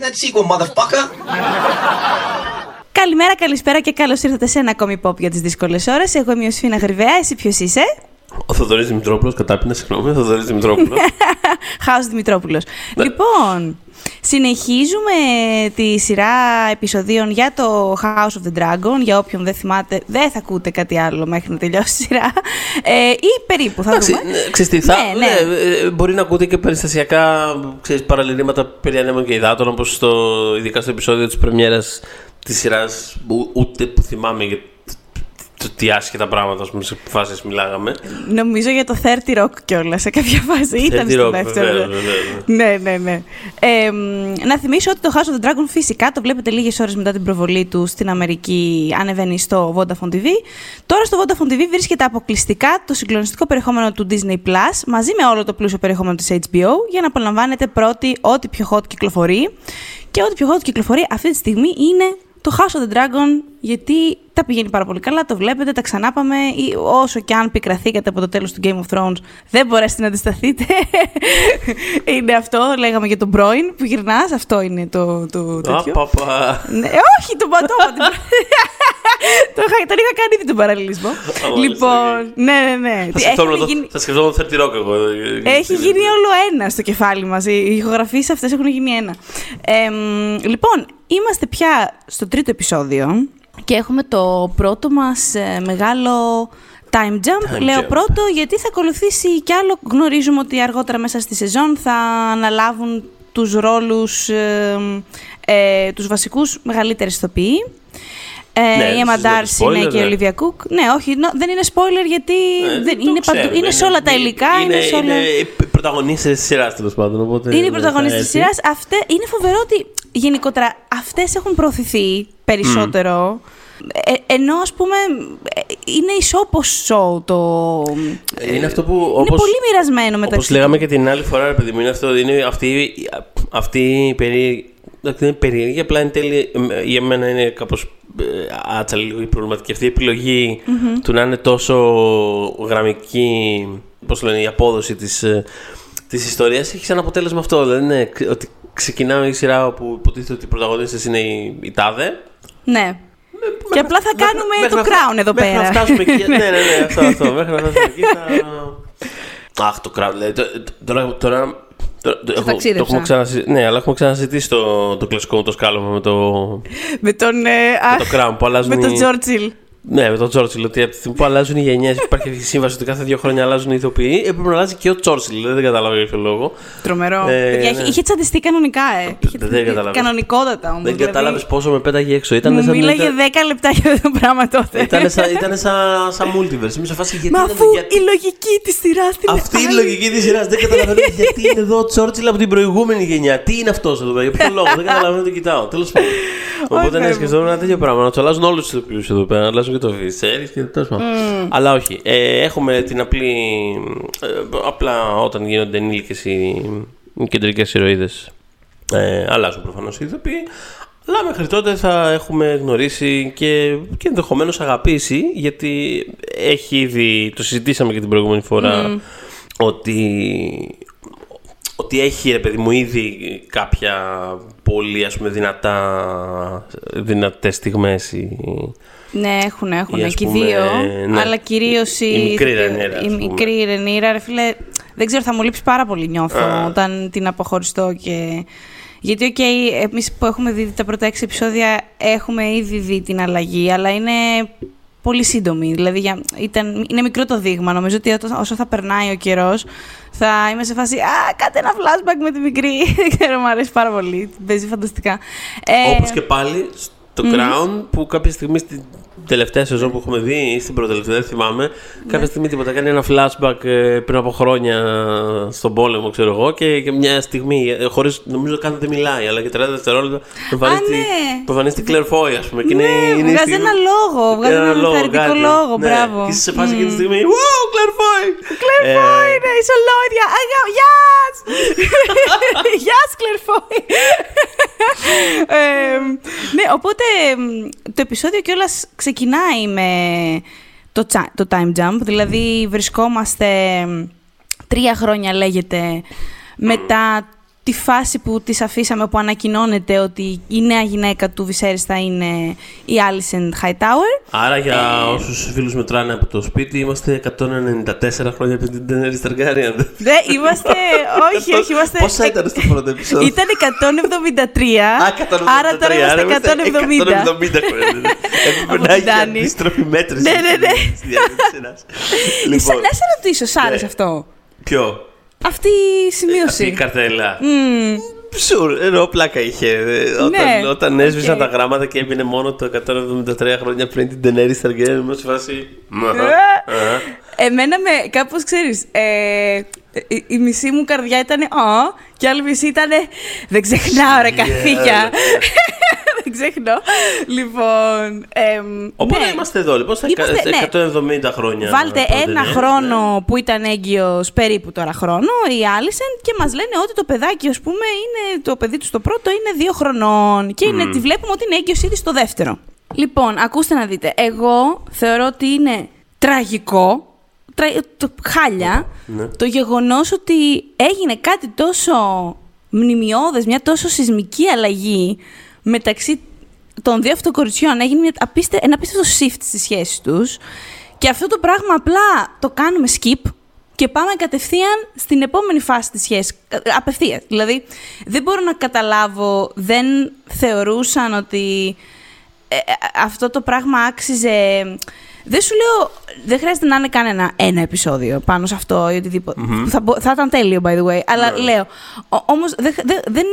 that sequel, motherfucker. Καλημέρα, καλησπέρα και καλώς ήρθατε σε ένα ακόμη pop για τις δύσκολες ώρες. Εγώ είμαι ο Σφίνα Γρυβαία, εσύ ποιος είσαι; Ο Θοδωρής Δημητρόπουλος, κατάπινα, συγγνώμη, ο Θοδωρής Δημητρόπουλος. Χάος Δημητρόπουλος. Ναι. Λοιπόν, συνεχίζουμε τη σειρά επεισοδίων για το House of the Dragon. Για όποιον δεν θυμάται, δεν θα ακούτε κάτι άλλο μέχρι να τελειώσει η σειρά. Ε, ή περίπου, θα Εντάξει, δούμε. ναι, ξέρεις τι, θα, Ναι, ναι. ναι, ε, μπορεί να ακούτε και περιστασιακά ξέρεις, παραλληλήματα περί ανέμων και υδάτων, όπως στο, ειδικά στο επεισόδιο της πρεμιέρας της σειράς, που ούτε που θυμάμαι για το τι άσχετα πράγματα, ας πούμε, σε φάσεις μιλάγαμε. Νομίζω για το 30 Rock κιόλας σε κάποια φάση. Ήταν 30 στο Rock, δεύτερο. βεβαίως, βεβαίως. Ναι, ναι, ναι. Ε, μ, να θυμίσω ότι το House of the Dragon φυσικά το βλέπετε λίγες ώρες μετά την προβολή του στην Αμερική, ανεβαίνει στο Vodafone TV. Τώρα στο Vodafone TV βρίσκεται αποκλειστικά το συγκλονιστικό περιεχόμενο του Disney Plus μαζί με όλο το πλούσιο περιεχόμενο της HBO για να απολαμβάνετε πρώτη ό,τι πιο hot κυκλοφορεί. Και ό,τι πιο hot κυκλοφορεί αυτή τη στιγμή είναι το House of the Dragon, γιατί τα πηγαίνει πάρα πολύ καλά, το βλέπετε, τα ξανάπαμε. Ή όσο και αν πικραθήκατε από το τέλος του Game of Thrones, δεν μπορέσετε να αντισταθείτε. είναι αυτό, λέγαμε για τον πρώην που γυρνάς, αυτό είναι το, το τέτοιο. Απαπα. Ναι, όχι, τον πατώ. το είχα, τον είχα κάνει ήδη τον παραλληλισμό. μάλιστα, λοιπόν, ναι, ναι, ναι. Θα σκεφτόμουν Έχουν το- γίνει- θα σκεφτόμουν το 30 Rock εγώ. έχει γίνει όλο ένα στο κεφάλι μας. Οι ηχογραφίες αυτές έχουν γίνει ένα. Ε, μ, λοιπόν, είμαστε πια στο τρίτο επεισόδιο και έχουμε το πρώτο μας ε, μεγάλο time jump. Time Λέω jump. πρώτο γιατί θα ακολουθήσει κι άλλο. Γνωρίζουμε ότι αργότερα μέσα στη σεζόν θα αναλάβουν τους ρόλους, ε, ε, τους βασικούς μεγαλύτερες ηθοποιοί. Ε, Ναι, η δεν Emma συζητάμε Darcy είναι spoiler, και η ναι. Olivia Cook. Ναι, όχι, νο- δεν είναι spoiler γιατί Ε, δεν, το είναι, παντού, ξέρουμε, είναι σε όλα τα υλικά, είναι, σε όλα... Είναι οι πρωταγωνίστες της σειράς, τέλος πάντων. οπότε, Είναι οι ναι, πρωταγωνιστές θα της έρθει. σειράς. Αυτέ, είναι φοβερό ότι γενικότερα αυτές έχουν προωθηθεί περισσότερο. Ε, ενώ ας πούμε ε, είναι ισόπος show το... Είναι αυτό που. είναι όπως- πολύ μοιρασμένο μεταξύ. Όπως λέγαμε και την άλλη φορά, ρε παιδί μου, είναι αυτό. Είναι αυτή, αυτή η περίεργη. Δεν είναι περίεργη, απλά εν τέλει ε, για μένα είναι κάπως άτσα λίγο η προβληματική αυτή η επιλογη του να είναι τόσο γραμμική, πώς λένε, η απόδοση της της ιστορίας έχει σαν αποτέλεσμα αυτό. Δηλαδή είναι ότι ξεκινάμε η σειρά που υποτίθεται ότι οι πρωταγωνίστες είναι οι, οι τάδε. Ναι. Και απλά θα Μέχρι- κάνουμε μέχρι το να- crown εδώ μέχρι πέρα. να φτάσουμε εκεί. ναι, ναι, ναι, αυτό, αυτό. Μέχρι να φτάσουμε εκεί θα. Αχ, το crown. δηλαδή, το- Τώρα. τώρα το, το, έχω- το ταξίδεψα. έχουμε ξανασυζητήσει. Ναι, αλλά έχουμε ξανασυζητήσει το, το κλασικό μου το σκάλωμα με το, Με τον... ε, με αχ, το crown που αλλάζουν. με τον οι- Τζόρτσιλ. Ναι, με τον Τσόρτσιλ. Ότι από τη στιγμή που αλλάζουν οι γενιές, υπάρχει σύμβαση ότι κάθε δύο χρόνια αλλάζουν οι ηθοποιοί, έπρεπε να αλλάζει και ο Τσόρτσιλ. Δηλαδή, δεν κατάλαβα για ποιο λόγο. Τρομερό. Ε, Παιδιά, ναι. είχε- Είχε τσαντιστεί κανονικά, ε. Είχε Δεν τσαντιστεί καταλαβαίνω. Κανονικότατα όμως. Δεν κατάλαβες πόσο με πέταγε έξω. Ήταν Μου σαν, μίλαγε ήταν, 10 λεπτά για αυτό το πράγμα τότε. ήταν σαν, ήταν σαν, σαν multiverse. Είμαι σε φάση γιατί. Μα είναι- αφού γιατί- η λογική της σειράς την Αυτή είναι η λογική της σειράς. Δεν καταλαβαίνω γιατί είναι εδώ ο Τσόρτσιλ από την προηγούμενη γενιά. Τι είναι αυτός εδώ πέρα, για ποιο λόγο. Δεν καταλαβαίνω, το κοιτάω. Τέλος πάντων. Οπότε ναι, Θεέ μου. σκεφτόμουν ένα τέτοιο πράγμα. Να τους αλλάζουν όλους τους ηθοποιούς εδώ πέρα. Να αλλάζουν και το Βισέρι και τέλος πάντων. Αλλά όχι. Ε, έχουμε την απλή. ε, απλά όταν γίνονται ενήλικες οι, οι κεντρικές ηρωίδες. Ε, αλλάζουν προφανώς οι ηθοποιοί. Αλλά μέχρι τότε θα έχουμε γνωρίσει και, και ενδεχομένως αγαπήσει, γιατί έχει ήδη. Το συζητήσαμε και την προηγούμενη φορά ότι, ότι έχει ρε παιδί μου ήδη κάποια πολύ ας πούμε δυνατά δυνατές στιγμές η, Ναι, έχουν, έχουν. Ή, ας Και οι πούμε, δύο. ναι. Αλλά κυρίως η. Η μικρή Ρενίρα, ας Η πούμε. μικρή Ρενίρα, ρε φίλε. Δεν ξέρω, θα μου λείψει πάρα πολύ νιώθω Α. όταν την αποχωριστώ και. Γιατί, οκ, εμείς που έχουμε δει τα πρώτα έξι επεισόδια έχουμε ήδη δει την αλλαγή, αλλά είναι πολύ σύντομη. Δηλαδή, για, ήταν, είναι μικρό το δείγμα. Νομίζω ότι όσο- όσο θα περνάει ο καιρός, θα είμαι σε φάση. Α, κάτε ένα flashback με τη μικρή. Δεν ξέρω, μου αρέσει πάρα πολύ. Παίζει φανταστικά. Ε, όπως και πάλι στο Crown που κάποια στιγμή στην τελευταία σεζόν που έχουμε δει ή στην προτελευταία, δεν θυμάμαι, κάποια στιγμή τίποτα κάνει ένα flashback ε, πριν από χρόνια στον πόλεμο, ξέρω εγώ, και, και μια στιγμή, ε, χωρίς, νομίζω καν δεν μιλάει, αλλά και 30 δευτερόλεπτα εμφανίζεται ναι. εμφανίζεται η Claire Foy, ας πούμε. Και είναι, Ναι, είναι η βγάζει στιγμή- ένα λόγο, βγάζει ένα ενθαρρυντικό κάτι. λόγο, Ναι, μπράβο. Και είσαι σε φάση εκείνη τη στιγμή, wow, Claire Foy! Κλερφόι Ε, είναι, είσαι ολόιδια. Αγα, Γιάς! Γιάς, Κλερφόι! Ε, ναι, οπότε μ, το επεισόδιο κιόλας ξεκινάει με το, τσα- το time jump, δηλαδή βρισκόμαστε μ, τρία χρόνια λέγεται μετά τη φάση που τη αφήσαμε που ανακοινώνεται ότι η νέα γυναίκα του Βυσέρης θα είναι η Alicent Hightower. Άρα για ε... όσους φίλους μετράνε από το σπίτι είμαστε 194 χρόνια πριν την Daenerys Targaryen. Ναι, είμαστε... όχι, όχι, είμαστε... Πόσα ήταν στο πρώτο επεισόδιο. Ήταν 173. Α, 173. Άρα τώρα είμαστε 170. 170 χρόνια. Έπρεπε να έχει αντίστροφη μέτρηση. Ναι, ναι, ναι. Λοιπόν, Να σε ρωτήσω, σ' άρεσε αυτό; Ποιο; Αυτή η σημείωση. Αυτή η καρτέλα. Μμμ. Sure, ενώ πλάκα είχε. Ε, Όταν, Ναι, όταν έσβησαν οκ. τα γράμματα και έμεινε μόνο το 173 χρόνια πριν την Daenerys Targaryen, ήμουν σε φάση. «Μαχα, Ε. α». Εμένα με κάπως ξέρεις, ε, η, η μισή μου καρδιά ήταν «Α» και η άλλη μισή ήταν «Δεν ξεχνάω ρε καθήκια». Δεν ξεχνώ. Λοιπόν, εμ, Οπότε ναι. είμαστε εδώ. Λοιπόν, στα Είμαστε, ναι. 170 χρόνια. Βάλτε πρώτη, ένα ναι. χρόνο που ήταν έγκυος περίπου τώρα χρόνο η Άλισεν και μας λένε ότι το παιδάκι ας πούμε είναι το παιδί του στο πρώτο είναι δύο χρονών και είναι, τη βλέπουμε ότι είναι έγκυος ήδη στο δεύτερο. Λοιπόν, ακούστε να δείτε. Εγώ θεωρώ ότι είναι τραγικό, τρα... το... χάλια, Ναι. το γεγονός ότι έγινε κάτι τόσο μνημειώδες, μια τόσο σεισμική αλλαγή μεταξύ των δύο αυτών κοριτσιών. Έγινε μια απίστε... ένα απίστευτο shift στις σχέσεις τους και αυτό το πράγμα απλά το κάνουμε skip και πάμε κατευθείαν στην επόμενη φάση της σχέσης. Ε, Απευθείας. Δηλαδή, δεν μπορώ να καταλάβω, δεν θεωρούσαν ότι ε, ε, αυτό το πράγμα άξιζε. Δεν σου λέω, δεν χρειάζεται να είναι κανένα ένα επεισόδιο πάνω σε αυτό ή οτιδήποτε. Θα, μπο- θα ήταν τέλειο, by the way. Αλλά λέω, όμως δεν, δεν, δεν,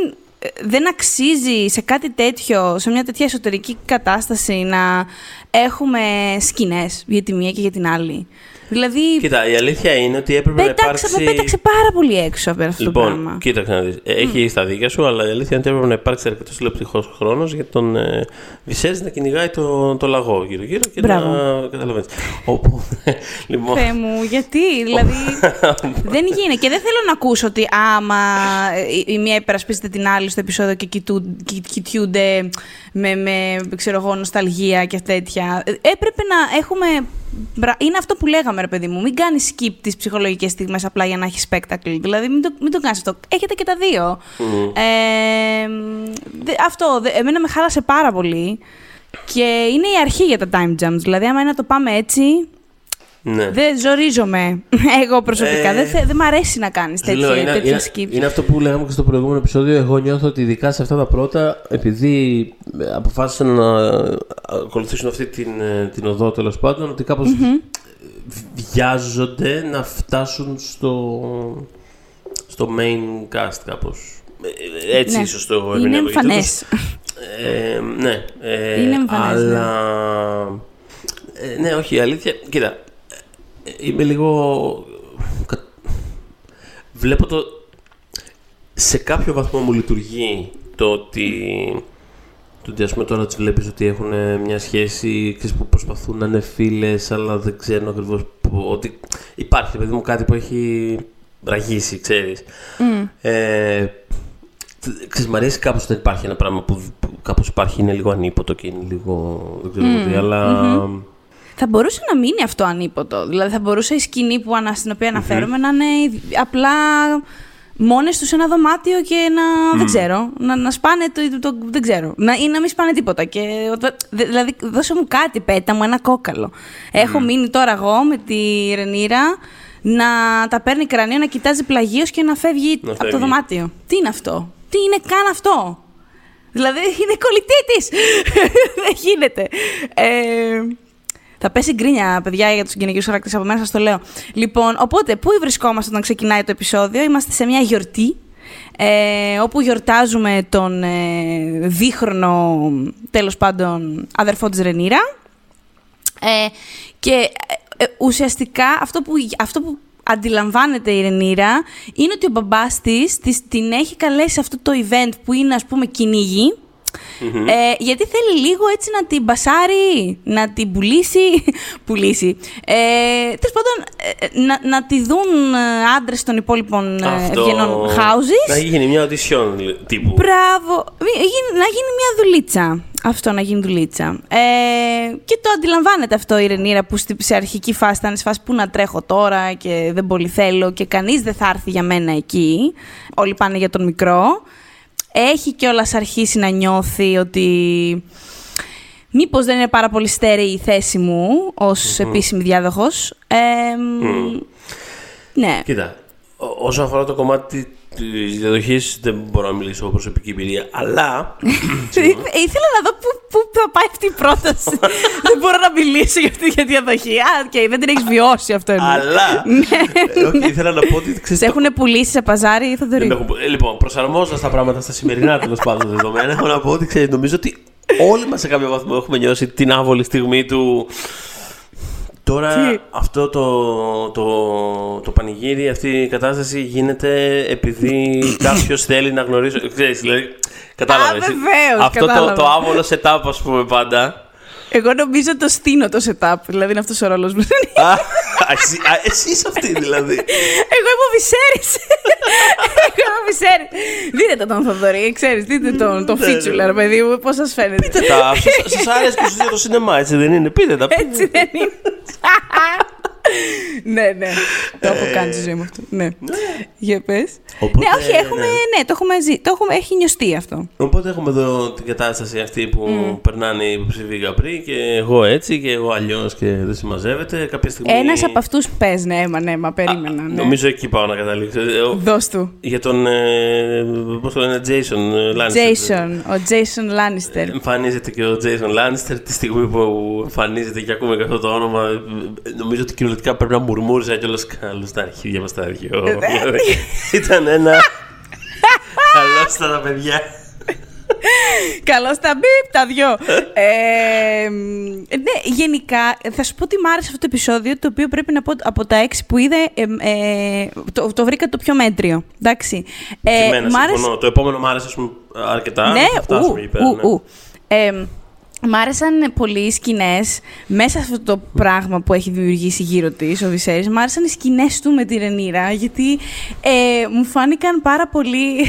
δεν αξίζει σε κάτι τέτοιο, σε μια τέτοια εσωτερική κατάσταση να έχουμε σκηνές για τη μία και για την άλλη. Δηλαδή, Κοίτα, η αλήθεια είναι ότι έπρεπε να πέταξε, υπάρξει. με πέταξε πάρα πολύ έξω από αυτό το Λοιπόν, πράγμα. κοίταξε να δεις. Ε, Έχει τα δίκια σου, αλλά η αλήθεια είναι ότι έπρεπε να υπάρξει αρκετός τηλεοπτικό χρόνος για τον ε, Βυσέρης να κυνηγάει το, το λαγό γύρω-γύρω και Μπράβο. να καταλαβαίνεις. Όπου. λοιπόν. Θεέ μου, γιατί, δηλαδή. δεν γίνεται. Και δεν θέλω να ακούσω ότι άμα η, η μία υπερασπίζεται την άλλη στο επεισόδιο και κοιτού, κοι- κοιτιούνται με, με ξέρω εγώ, νοσταλγία και τέτοια. Ε, Έπρεπε να έχουμε. Μπρα- Είναι αυτό που λέγαμε, ρε παιδί μου. Μην κάνεις skip τις ψυχολογικές στιγμές απλά για να έχεις spectacle. Δηλαδή, μην το, μην το κάνεις αυτό. Έχετε και τα δύο. Ε, δε- αυτό, δε- εμένα με χάλασε πάρα πολύ. Και είναι η αρχή για τα time jumps. Δηλαδή, άμα είναι να το πάμε έτσι, ναι. δεν ζορίζομαι. Εγώ προσωπικά. Ε, δεν, θε, δεν μ' αρέσει να κάνεις Σου τέτοια, λέω, είναι, τέτοια είναι, skip. είναι αυτό που λέγαμε και στο προηγούμενο επεισόδιο. Εγώ νιώθω ότι ειδικά σε αυτά τα πρώτα, επειδή ε, αποφάσισαν να ε, ακολουθήσουν αυτή την, ε, την οδό τέλος πάντων, ότι κάπως βιάζονται να φτάσουν στο, στο main cast κάπως. Ε, Έτσι Ναι. ίσως το Είναι ερμηνεύω, γιατί εμφανές. όντως, Ε, ναι. Ε, Είναι εμφανές, ναι. αλλά... Ε, ναι, όχι, η αλήθεια... Κοίτα, ε, είμαι λίγο... κα- Βλέπω το... Σε κάποιο βαθμό μου λειτουργεί το ότι... Το ότι ας πούμε τώρα τις βλέπεις ότι έχουν ε, μια σχέση ξέρεις, που προσπαθούν να είναι φίλες αλλά δεν ξέρουν ακριβώς που- ότι υπάρχει ρε παιδί μου κάτι που έχει ραγίσει, ξέρεις. Ε, τ- ξέρεις, μ' αρέσει κάπως όταν υπάρχει ένα πράγμα που, που κάπως υπάρχει, είναι λίγο ανίποτο και είναι λίγο, δεν ξέρω τι, αλλά... Θα μπορούσε να μείνει αυτό ανίποτο. Δηλαδή, θα μπορούσε η σκηνή που, ανα- στην οποία αναφέρομαι να είναι απλά μόνες τους σε ένα δωμάτιο και να. δεν ξέρω. Να, να σπάνε το, το, Δεν ξέρω. Να, ή να μην σπάνε τίποτα. Και, δε- δηλαδή, δώσε μου κάτι, πέτα μου ένα κόκαλο. Έχω μείνει τώρα εγώ με τη Ρενίρα να τα παίρνει κρανίο, να κοιτάζει πλαγίως και να φεύγει Να από το φεύγει. δωμάτιο. Τι είναι αυτό; Τι είναι καν αυτό; Δηλαδή είναι κολλητή της. Δεν γίνεται. Ε, θα πέσει γκρίνια, παιδιά, για τους γυναικείου χαρακτήρες από μένα, σας το λέω. Λοιπόν, οπότε, πού βρισκόμαστε όταν ξεκινάει το επεισόδιο, Είμαστε σε μια γιορτή. Ε, όπου γιορτάζουμε τον ε, δίχρονο, τέλος πάντων, αδερφό της Ρενίρα. Ε, και ε, ε, ουσιαστικά αυτό που, αυτό που αντιλαμβάνεται η Ρενίρα είναι ότι ο μπαμπάς της, της την έχει καλέσει σε αυτό το event που είναι ας πούμε κυνήγι ε, γιατί θέλει λίγο έτσι να την μπασάρει, να την πουλήσει. πουλήσει. Ε, Τέλος πάντων, ε, να, να τη δουν άντρες των υπόλοιπων ε, Αυτό- ευγενών houses. Να γίνει μια audition τύπου. Μπράβο. Μη- γίνει- Να γίνει μια δουλίτσα. Αυτό να γίνει δουλίτσα. Ε, και το αντιλαμβάνεται αυτό η Ρενίρα που στη- σε αρχική φάση ήταν σε φάση που να τρέχω τώρα και δεν πολύ θέλω και κανείς δεν θα έρθει για μένα εκεί. Όλοι πάνε για τον μικρό. Έχει κιόλας αρχίσει να νιώθει ότι μήπως δεν είναι πάρα πολύ στέρεη η θέση μου ως επίσημη διάδοχος. Ε, μ, Ναι. Κοίτα, ό- όσον αφορά το κομμάτι της διαδοχής, δεν μπορώ να μιλήσω από προσωπική εμπειρία. Αλλά. Ήθε- Ήθελα να δω πού, πού θα πάει αυτή η πρόταση. δεν μπορώ να μιλήσω για αυτή τη διαδοχή. Α, οκ, δεν την έχεις βιώσει αυτό εννοώ. αλλά. ε, όχι, ήθελα να πω ότι. ξέρεις, Ναι. Σε έχουν πουλήσει σε παζάρι ή θα το Δεν ρίχνω. έχω- ε, Λοιπόν, προσαρμόζοντας τα πράγματα στα σημερινά τέλος πάντων δεδομένα, έχω να πω ότι ξέρεις, νομίζω ότι όλοι μας σε κάποιο βαθμό έχουμε νιώσει την άβολη στιγμή του. Τώρα Τι; αυτό το, το, το πανηγύρι, αυτή η κατάσταση γίνεται επειδή κάποιος θέλει να γνωρίσει. Ξέρεις, δηλαδή, κατάλαβες. Α, βεβαίως, Αυτό το, κατάλαβα. το άβολο setup, ας πούμε, πάντα. Εγώ νομίζω το στείνω το setup. Δηλαδή είναι αυτός ο ρόλος μου. Α, εσύ, α, εσύ είσαι αυτή δηλαδή. Εγώ είμαι ο Βυσέρης. Εγώ είμαι ο Βυσέρης. Δείτε τον Θοδωρή, ξέρεις. Δείτε τον, τον Ναι, ναι. Φίτσουλα, ρε παιδί μου, πώς σας φαίνεται. Πείτε τα. Σας άρεσε που σου το σινεμά, έτσι δεν είναι. Πείτε τα. Έτσι δεν είναι. ναι, ναι. Το έχω κάνει στη ζωή μου αυτό. Ναι. Για πες. Οπότε, Ναι, όχι, έχουμε, ναι. ναι, το έχουμε ζει. Το έχουμε, έχει νιωστεί αυτό. Οπότε έχουμε εδώ την κατάσταση αυτή που περνάνε οι υποψήφοι γαμπροί και εγώ έτσι και εγώ αλλιώς και δεν συμμαζεύεται. Κάποια στιγμή. Ένας από αυτούς πες, ναι, μα, ναι, μα περίμενα. Ναι. Νομίζω εκεί πάω να καταλήξω. Ε, ο- Δώσ' του. Για τον. Ε, Πώς το λένε, Jason ε, Lannister. Jason, ο Jason Lannister. Εμφανίζεται και ο Jason Lannister τη στιγμή που εμφανίζεται και ακούμε και αυτό το όνομα. ε, Νομίζω ότι κυριολεκτικά πρέπει να μουρμούριζα κιόλα καλώ στα αρχίδια μας τα αρχείο. Ε, Δηλαδή, Ήταν ένα. Καλώ ήταν τα παιδιά. Καλώ τα μπιπ, τα δυο. ε, ναι, γενικά, θα σου πω ότι μ' άρεσε αυτό το επεισόδιο, το οποίο πρέπει να πω από τα έξι που είδα, ε, ε, το, το βρήκα το πιο μέτριο. Εντάξει. Και Ε, εμένα μ' άρεσε- συμφωνώ. Το επόμενο μου άρεσε ας πούμε, αρκετά. ναι, θα φτάσουμε ου, εκεί πέρα. ου, ναι. ου. Ε, Μ' άρεσαν πολύ οι σκηνές μέσα σε αυτό το πράγμα που έχει δημιουργήσει γύρω της ο Βυσέρης. Μ' άρεσαν οι σκηνές του με τη Ρενίρα, γιατί ε, μου φάνηκαν πάρα πολύ.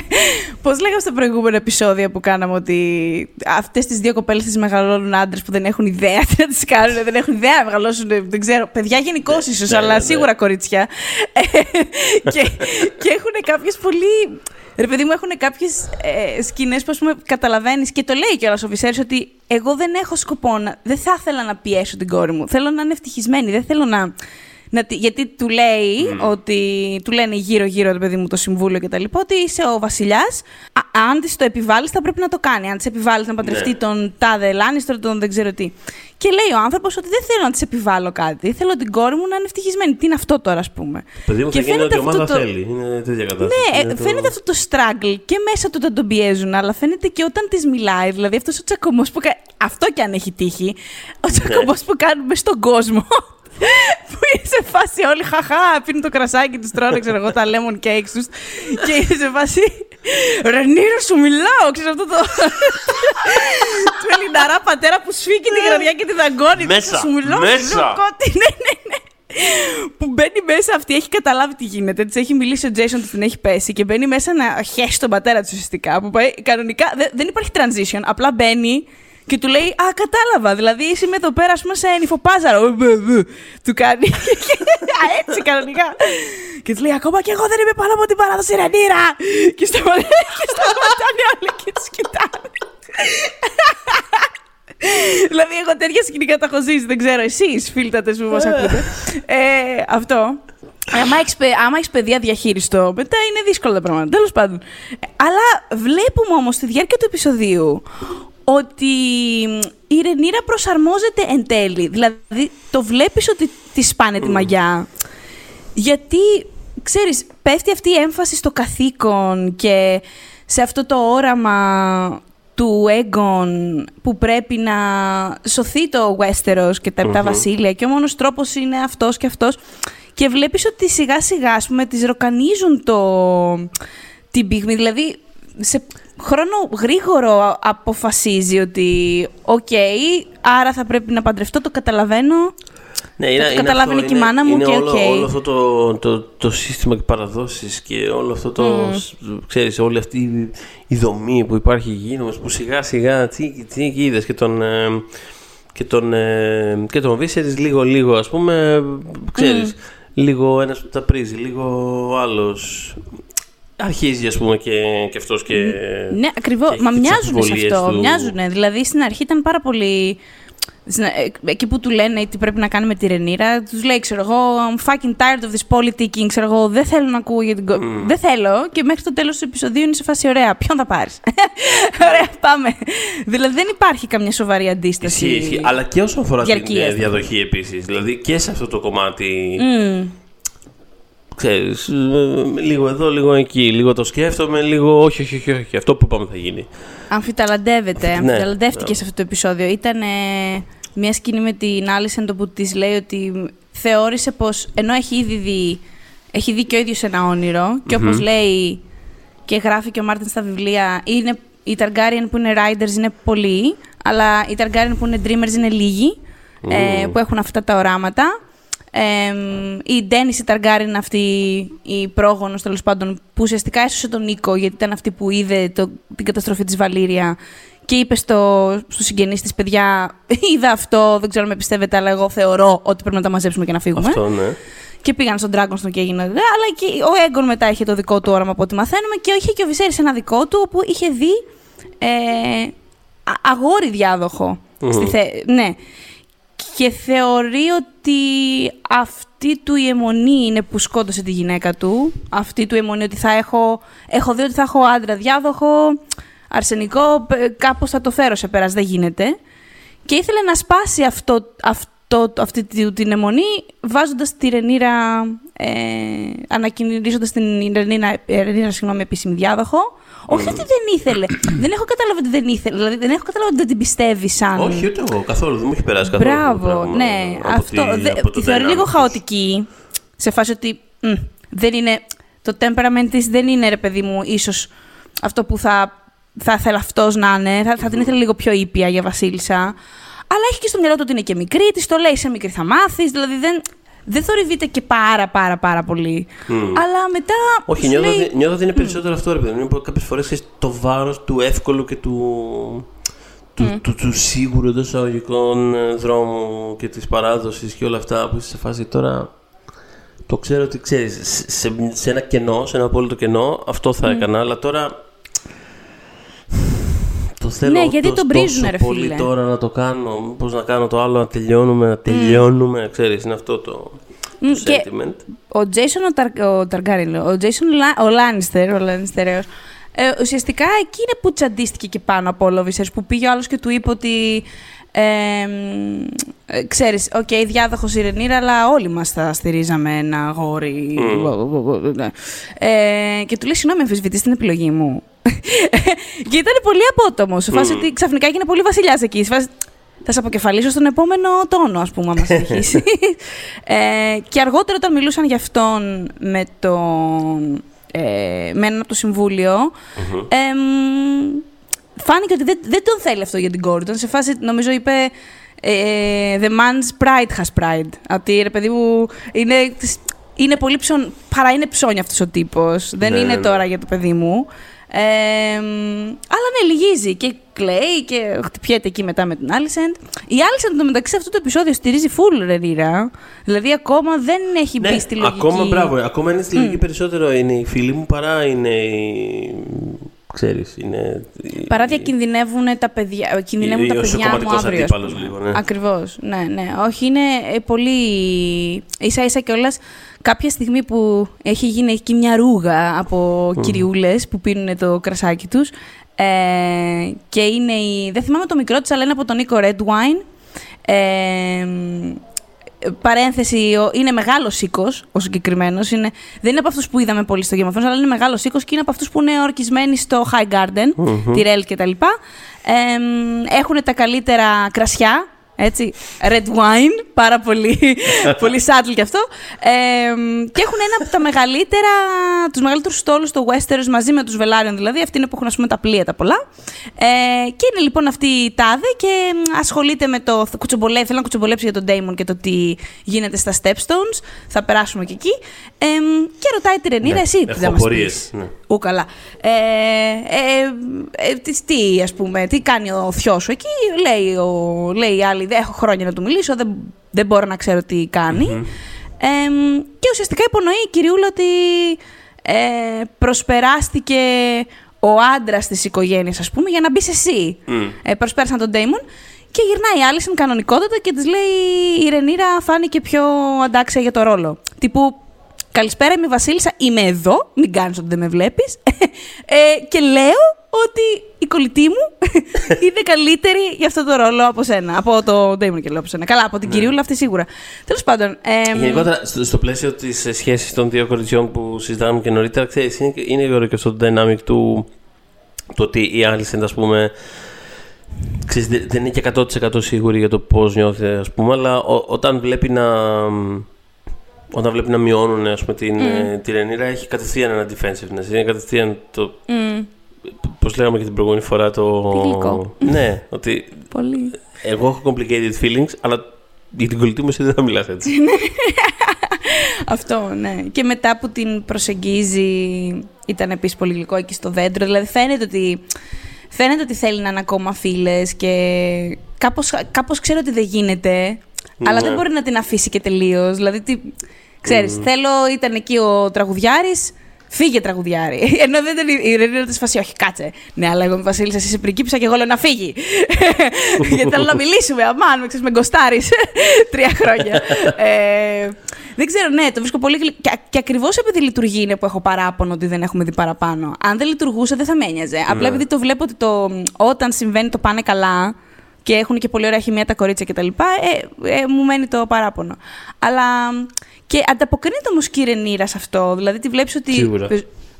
Πώς λέγαμε στο προηγούμενο επεισόδιο που κάναμε, ότι αυτές τις δύο κοπέλες τις μεγαλώνουν άντρες που δεν έχουν ιδέα τι να τις κάνουν, δεν έχουν ιδέα να μεγαλώσουν, δεν ξέρω, παιδιά γενικώς ίσως, ναι, αλλά ναι. σίγουρα κορίτσια. Ε, και, και έχουν κάποιες πολύ. Ρε παιδί μου, έχουν κάποιες ε, σκηνές που ας πούμε καταλαβαίνεις και το λέει κιόλας ο Βυσέρης ότι εγώ δεν έχω σκοπό να. Δεν θα ήθελα να πιέσω την κόρη μου. Θέλω να είναι ευτυχισμένη. Δεν θέλω να. Να τη- γιατί του λέει ότι. Του λένε γύρω-γύρω, ρε παιδί μου, το συμβούλιο και τα λοιπά, ότι είσαι ο βασιλιάς. Αν της το επιβάλλεις, θα πρέπει να το κάνει. Αν της επιβάλλεις να παντρευτεί Ναι. τον τάδε Λάνιστρο, τον δεν ξέρω τι. Και λέει ο άνθρωπος ότι δεν θέλω να της επιβάλλω κάτι. Θέλω την κόρη μου να είναι ευτυχισμένη. Τι είναι αυτό τώρα, ας πούμε. Παιδί μου Και θα γίνει φαίνεται ό,τι η αυτό ομάδα το- θέλει. Είναι τέτοια κατάσταση. Ναι, ε, Είναι το- φαίνεται αυτό το struggle και μέσα του όταν τον πιέζουν, αλλά φαίνεται και όταν της μιλάει. Δηλαδή αυτός ο τσακωμός που. κα- Αυτό κι αν έχει τύχει. Ο Ναι. τσακωμός που κάνουμε στον κόσμο. Που είναι σε φάση όλοι χαχά, πίνουν το κρασάκι τους, τρώνε ξέρω εγώ τα lemon cakes τους. και είναι σε φάση. Ρενίρο, σου μιλάω, ξέρω αυτό το. του Ελληναρά πατέρα που σφίγγει την γραδιά και τη δαγκώνει. Μέσα, Σου μιλάω, μέσα. σου λέω κότι. Ναι, ναι, ναι. Που μπαίνει μέσα αυτή, έχει καταλάβει τι γίνεται. Της έχει μιλήσει ο Jason, της την έχει πέσει και μπαίνει μέσα να χέσει τον πατέρα της ουσιαστικά. Που πάει κανονικά. δε- δεν υπάρχει transition. Απλά μπαίνει και του λέει Α, κατάλαβα. Δηλαδή είσαι με εδώ πέρα, ας πούμε, σε νυφοπάζαρο. Ε, μπε, μπε. Του κάνει. Α, έτσι κανονικά. Και του λέει Ακόμα και εγώ δεν είμαι πάνω από την παράδοση Ρενίρα. Και σταματάει και σταματάνε όλοι και τους κοιτάνε. δηλαδή, εγώ τέτοια σκηνικά τα έχω ζήσει. Δεν ξέρω, εσείς, φίλτατε που μας ακούτε. Ε, αυτό. Άμα έχεις άμα έχεις παιδεία διαχείριστο, μετά είναι δύσκολα τα πράγματα. Τέλος πάντων. Ε, Αλλά βλέπουμε όμως στη διάρκεια του επεισοδίου ότι η Ρενίρα προσαρμόζεται εν τέλει. Δηλαδή, το βλέπεις ότι τη σπάνε τη μαγιά. Γιατί, ξέρεις, πέφτει αυτή η έμφαση στο καθήκον και σε αυτό το όραμα του Έγκον που πρέπει να σωθεί το Westeros και τα επτά βασίλεια και ο μόνος τρόπος είναι αυτός και αυτός. Και βλέπεις ότι σιγά σιγά, ας πούμε, της ροκανίζουν το... την πυγμή. Δηλαδή, σε χρόνο γρήγορο αποφασίζει ότι «OK, άρα θα πρέπει να παντρευτώ, το καταλαβαίνω». Ναι, θα είναι, το είναι καταλάβαινε αυτό, και η μάνα μου είναι και όλο, οκ. όλο αυτό το, το, το σύστημα και παραδόσεις και όλο αυτό το, ξέρεις, όλη αυτή η- η δομή που υπάρχει γύρω μας που σιγά σιγά τι, τι είδες και τον, ε, και τον, ε, και τον Βίσερης λίγο λίγο ας πούμε, ξέρεις, λίγο ένας που τα πρίζει, λίγο άλλος. Αρχίζει ας πούμε και, και αυτός και... Ναι, ακριβώς. και έχει Μα τις μοιάζουν σε αμφιβολίες αυτό. του. Μοιάζουν. Δηλαδή στην αρχή ήταν πάρα πολύ. στην- ε, Εκεί που του λένε τι πρέπει να κάνει με τη Ρενίρα, τους λέει, ξέρω εγώ, I'm fucking tired of this politicking. Ξέρω εγώ, δεν θέλω να ακούω για την. κο- Δεν θέλω. Και μέχρι το τέλος του επεισοδίου είναι σε φάση ωραία. Ποιον θα πάρεις; ωραία, πάμε. δηλαδή δεν υπάρχει καμιά σοβαρή αντίσταση. Ισχύει, ισχύει. Αλλά και όσον αφορά την διαρκείας, ε, διαδοχή επίσης. Δηλαδή και σε αυτό το κομμάτι Μμμ. Ξέρεις, ε, λίγο εδώ, λίγο εκεί, λίγο το σκέφτομαι, λίγο όχι, όχι, όχι, όχι. αυτό που είπαμε θα γίνει. Αμφιταλαντεύεται. Ναι, Αμφιταλαντεύτηκε ναι. σε αυτό το επεισόδιο. Ήταν ε, μια σκηνή με την Άλισεν το που της λέει ότι θεώρησε πως ενώ έχει ήδη δει, έχει δει και ο ίδιος ένα όνειρο και όπως λέει και γράφει και ο Μάρτιν στα βιβλία, είναι, οι Targaryen που είναι Riders είναι πολλοί, αλλά οι Targaryen που είναι Dreamers είναι λίγοι ε, που έχουν αυτά τα οράματα. Ε, η Ντένις η Targaryen είναι αυτή η πρόγονος τέλος πάντων που ουσιαστικά έσωσε τον Νίκο γιατί ήταν αυτή που είδε το, την καταστροφή της Βαλήρια και είπε στο, στους συγγενείς της παιδιά είδα αυτό, δεν ξέρω αν με πιστεύετε αλλά εγώ θεωρώ ότι πρέπει να τα μαζέψουμε και να φύγουμε Αυτό, ναι. και πήγαν στον Dragonstone και έγινε. Αλλά και ο Έγκον μετά είχε το δικό του όραμα από ό,τι μαθαίνουμε και είχε και ο Βυσέρης ένα δικό του όπου είχε δει ε, α- αγόρι διάδοχο. Στη θε- ναι. Και θεωρεί ότι αυτή του η αιμονή είναι που σκότωσε τη γυναίκα του. Αυτή του η αιμονή ότι θα έχω, έχω δει ότι θα έχω άντρα διάδοχο, αρσενικό, π- κάπως θα το φέρω σε πέρας, δεν γίνεται. Και ήθελε να σπάσει αυτό, αυτό, αυτή τη- την αιμονή βάζοντας τη Ρενίρα, ε, ανακοινωνίζοντας την Ρενίρα, ε, Ρενίρα συγγνώμη, επίσημη διάδοχο. Όχι ότι δεν ήθελε. δεν έχω καταλάβει ότι δεν ήθελε. Δηλαδή δεν έχω καταλάβει ότι δεν την πιστεύει σαν. Όχι, ούτε εγώ καθόλου, δεν μου έχει περάσει καθόλου. αυτό το Μπράβο, πράγμα ναι. από Αυτό. τη- δε- από το τη θεωρεί dynamic λίγο της. χαοτική. Σε φάση ότι μ, δεν είναι. Το temperament της δεν είναι, ρε παιδί μου, ίσως αυτό που θα, θα ήθελε αυτός να είναι. Θα, θα την ήθελε λίγο πιο ήπια για βασίλισσα. Αλλά έχει και στο μυαλό του ότι είναι και μικρή, της το λέει σε μικρή θα μάθεις. Δηλαδή δεν, δεν θορυβείται και πάρα πάρα πάρα πολύ. Αλλά μετά. Όχι, σου νιώθω, λέει, ότι- νιώθω ότι είναι περισσότερο αυτό, ρε παιδί μου. Είναι κάποιες φορές το βάρος του εύκολου και του. Του, του, του σίγουρου εντός εισαγωγικών ε, δρόμου και της παράδοσης και όλα αυτά που είσαι σε φάση τώρα. Το ξέρω ότι ξέρεις, σε, σε ένα κενό, σε ένα απόλυτο κενό, αυτό θα έκανα, αλλά τώρα. Το θέλω Ναι, γιατί τόσο- τον πρίζουνε, ρε πολύ φίλε. τώρα να το κάνω. Πώ να κάνω το άλλο, να τελειώνουμε, να τελειώνουμε. Ξέρεις, είναι αυτό το, Μμ, το και sentiment. Ο Τζέισον ο, Ταρ, ο Ταργκάριν, λέω, ο Τζέισον Λα- ο Λάνιστερ, ο Λάνιστερ, ε, ουσιαστικά εκεί είναι που τσαντίστηκε και πάνω από όλο ο Βίσερς, που πήγε ο άλλος και του είπε ότι ε, μ, ε, ξέρεις, OK, okay, διάδοχος η Ρενίρα, αλλά όλοι μας θα στηρίζαμε ένα αγόρι. Ναι. Ε, και του λέει, συγγνώμη, αμφισβητείς την επιλογή μου; και ήταν πολύ απότομο, σε φάση ότι ξαφνικά έγινε πολύ βασιλιάς εκεί. Σε φάση, θα σε αποκεφαλίσω στον επόμενο τόνο, ας πούμε, άμα συνεχίσει. ε, και αργότερα όταν μιλούσαν για αυτόν με, τον, ε, με έναν από το συμβουλιο εμ, φάνηκε ότι δεν, δεν τον θέλει αυτό για την κόρη του. Σε φάση, νομίζω, είπε ε, «The man's pride has pride». Ότι, ρε παιδί μου, είναι, είναι πολύ ψων, παρά είναι ψώνια αυτός ο τύπος. Δεν Ναι, είναι ναι. τώρα για το παιδί μου. Ε, αλλά ναι, λυγίζει και κλαίει και χτυπιέται εκεί μετά με την Άλισεντ. Η Άλισεντ το μεταξύ σε αυτό το επεισόδιο στηρίζει full Ρενίρα. Δηλαδή ακόμα δεν έχει μπει στη λογική. Ναι, Ακόμα, μπράβο, ακόμα είναι στη λογική περισσότερο είναι οι φίλοι μου παρά είναι οι... Ξέρεις, είναι... οι- Παρά διακινδυνεύουν τα παιδιά, ε, κινδυνεύουν τα ο παιδιά μου σοκομματικός αύριο. ας αντίπαλος πούμε. λίγο, ναι. Ακριβώς, ναι, ναι. Όχι, είναι ε, πολύ... Ίσα ίσα κιόλας κάποια στιγμή που έχει γίνει εκεί μια ρούγα από κυριούλες που πίνουν το κρασάκι τους ε, και είναι η... Δεν θυμάμαι το μικρό της, αλλά είναι από τον Νίκο Red Wine. Ε, παρένθεση, ο- είναι μεγάλος οίκος ο συγκεκριμένος. Δεν είναι από αυτούς που είδαμε πολύ στο Game of Thrones, αλλά είναι μεγάλος οίκος και είναι από αυτούς που είναι ορκισμένοι στο High Garden, τη Ρέλ κτλ. Ε, έχουν τα καλύτερα κρασιά. Έτσι. Red wine, πάρα πολύ, πολύ subtle κι αυτό. Ε, και έχουν ένα από τα μεγαλύτερα, τους μεγαλύτερους στόλους στο Westeros μαζί με τους Velaryon δηλαδή. Αυτοί είναι που έχουν ας πούμε τα πλοία τα πολλά. Ε, και είναι λοιπόν αυτή η τάδε και ασχολείται με το κουτσομπολέ, θέλει να κουτσομπολέψει για τον Daemon και το τι γίνεται στα Stepstones. Θα περάσουμε και εκεί. Ε, και ρωτάει τη Ρενίρα, Ναι, εσύ τι έχω θα μας απορίες, πεις; ναι. Ού, καλά. Ε, ε, ε, τι- τι, ας πούμε, τι κάνει ο θειός σου εκεί, λέει, ο, λέει η άλλη, δεν έχω χρόνια να του μιλήσω, δεν, δεν μπορώ να ξέρω τι κάνει. Ε, και ουσιαστικά υπονοεί η κυριούλα ότι ε, προσπεράστηκε ο άντρας της οικογένειας, ας πούμε, για να μπει εσύ. Μμ. Ε, προσπέρασαν τον Ντέιμον και γυρνάει η άλλη στην κανονικότητα και της λέει: Η Ρενίρα φάνηκε πιο αντάξια για το ρόλο. Τύπου, Καλησπέρα, είμαι η Βασίλισσα, είμαι εδώ. Μην κάνεις ότι δεν με βλέπεις. Ε, και λέω ότι η κολλητή μου είναι καλύτερη για αυτό το ρόλο από σένα. Από το Ντέιμον και λέω από σένα. Καλά, από την κυριούλα αυτή σίγουρα. Τέλος πάντων. Ε, Γενικότερα, στο, στο πλαίσιο της σχέσης των δύο κοριτσιών που συζητάμε και νωρίτερα, ξέρεις, είναι, είναι ωραίο και αυτό το dynamic του το ότι η άλλη ας πούμε. Ξέρεις, δεν δεν είναι και 100% σίγουρη για το πώς νιώθει, ας πούμε, αλλά ο- όταν βλέπει να. Όταν βλέπει να μειώνουν ας πούμε, την, ε, τη Ρενίρα, έχει κατευθείαν ένα defensiveness. Είναι κατευθείαν το. μ, Πώς λέγαμε και την προηγούμενη φορά, το. Τι γλυκό. Ναι, ότι πολύ. εγώ έχω complicated feelings, αλλά για την κολλητή μου εσύ δεν θα μιλάς έτσι. Αυτό, ναι. Και μετά που την προσεγγίζει, ήταν επίσης πολύ γλυκό εκεί στο δέντρο. Δηλαδή φαίνεται ότι, φαίνεται ότι θέλει να είναι ακόμα φίλες και κάπως, κάπως ξέρω ότι δεν γίνεται, αλλά Ναι. δεν μπορεί να την αφήσει και τελείως. Δηλαδή, τι, ξέρεις, θέλω, ήταν εκεί ο τραγουδιάρης, Φύγε τραγουδιάρι. Ενώ δεν ήταν η- η Ρενίνα της φάση, όχι, κάτσε. Ναι, αλλά εγώ είμαι Βασίλισσα, εσύ είσαι πριγκίπισσα και εγώ λέω να φύγει. Γιατί θέλω να μιλήσουμε. Αμάν, με ξέρεις, με γκοστάρεις. Τρία χρόνια. ε, δεν ξέρω, ναι, το βρίσκω πολύ γλυ... Και, και ακριβώς επειδή λειτουργεί είναι που έχω παράπονο ότι δεν έχουμε δει παραπάνω. Αν δεν λειτουργούσε, δεν θα με ένοιαζε. Απλά Ναι. επειδή το βλέπω ότι το, όταν συμβαίνει το πάνε καλά και έχουν και πολύ ωραία χημεία τα κορίτσια κτλ. Ε, ε, μου μένει το παράπονο. Αλλά. Και ανταποκρίνεται όμως και η Ρενίρα σε αυτό. Δηλαδή τη βλέπεις ότι. Σίγουρα.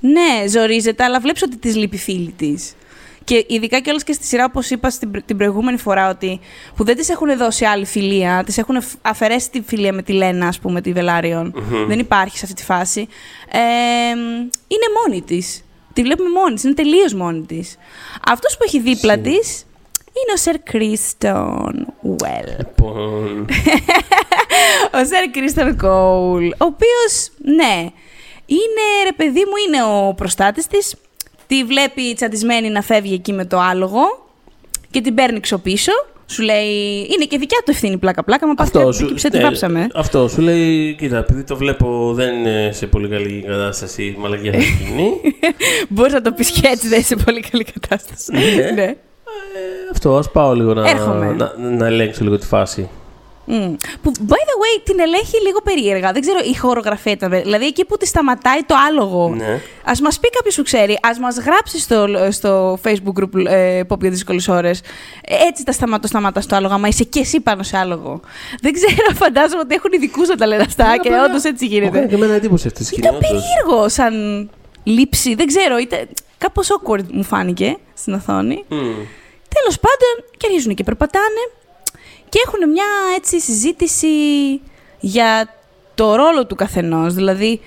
Ναι, ζορίζεται, αλλά βλέπεις ότι της λείπει φίλη της. Και ειδικά κιόλας και στη σειρά, όπως είπα στην, πρε- την προηγούμενη φορά, ότι που δεν της έχουν δώσει άλλη φιλία, της έχουν εφ- αφαιρέσει τη φιλία με τη Λένα, ας πούμε, τη βελαριον Δεν υπάρχει σε αυτή τη φάση. Ε, είναι μόνη της. Τη βλέπουμε μόνη της, είναι τελείως μόνη της. Αυτός που έχει δίπλα της είναι ο Σερ Κρίστον Well. Λοιπόν, Ο Σερ Κρίστον Κόουλ, ο οποίος, ναι, είναι, ρε παιδί μου, είναι ο προστάτης της. Τη βλέπει τσαντισμένη να φεύγει εκεί με το άλογο και την παίρνει ξοπίσω. Σου λέει, είναι και δικιά του ευθύνη πλάκα-πλάκα, μα πας και εκεί ψέτη ναι, βάψαμε. Αυτό σου λέει, κοίτα, επειδή το βλέπω δεν είναι σε πολύ καλή κατάσταση, μαλακιά θα γίνει. Μπορείς να το πεις και έτσι, δεν είσαι σε πολύ καλή κατάσταση. Ναι. Ναι. Αυτό, ας πάω λίγο να, Έρχομαι. να, να ελέγξω λίγο τη φάση. Mm. Που, by the way, την ελέγχει λίγο περίεργα. Δεν ξέρω, η χορογραφία ήταν. περί- Δηλαδή, εκεί που τη σταματάει το άλογο. Ναι. Α μας πει κάποιος που ξέρει, ας μας γράψει στο, στο Facebook group ε, Pop για δύσκολες ώρες. Έτσι τα σταματώ, σταματάς το άλογο, άμα είσαι και εσύ πάνω σε άλογο. Δεν ξέρω, φαντάζομαι ότι έχουν ειδικούς να τα λένε αυτά και Απλά, όντως έτσι Μου κάνει γίνεται. και εμένα εντύπωση αυτής της σκηνή. Ήταν όντως. περίεργο σαν λήψη. Δεν ξέρω, ήταν κάπως awkward μου φάνηκε στην οθόνη. Μμ. Τέλος πάντων, και αρχίζουν και περπατάνε και έχουν μια έτσι συζήτηση για το ρόλο του καθενός. Δηλαδή,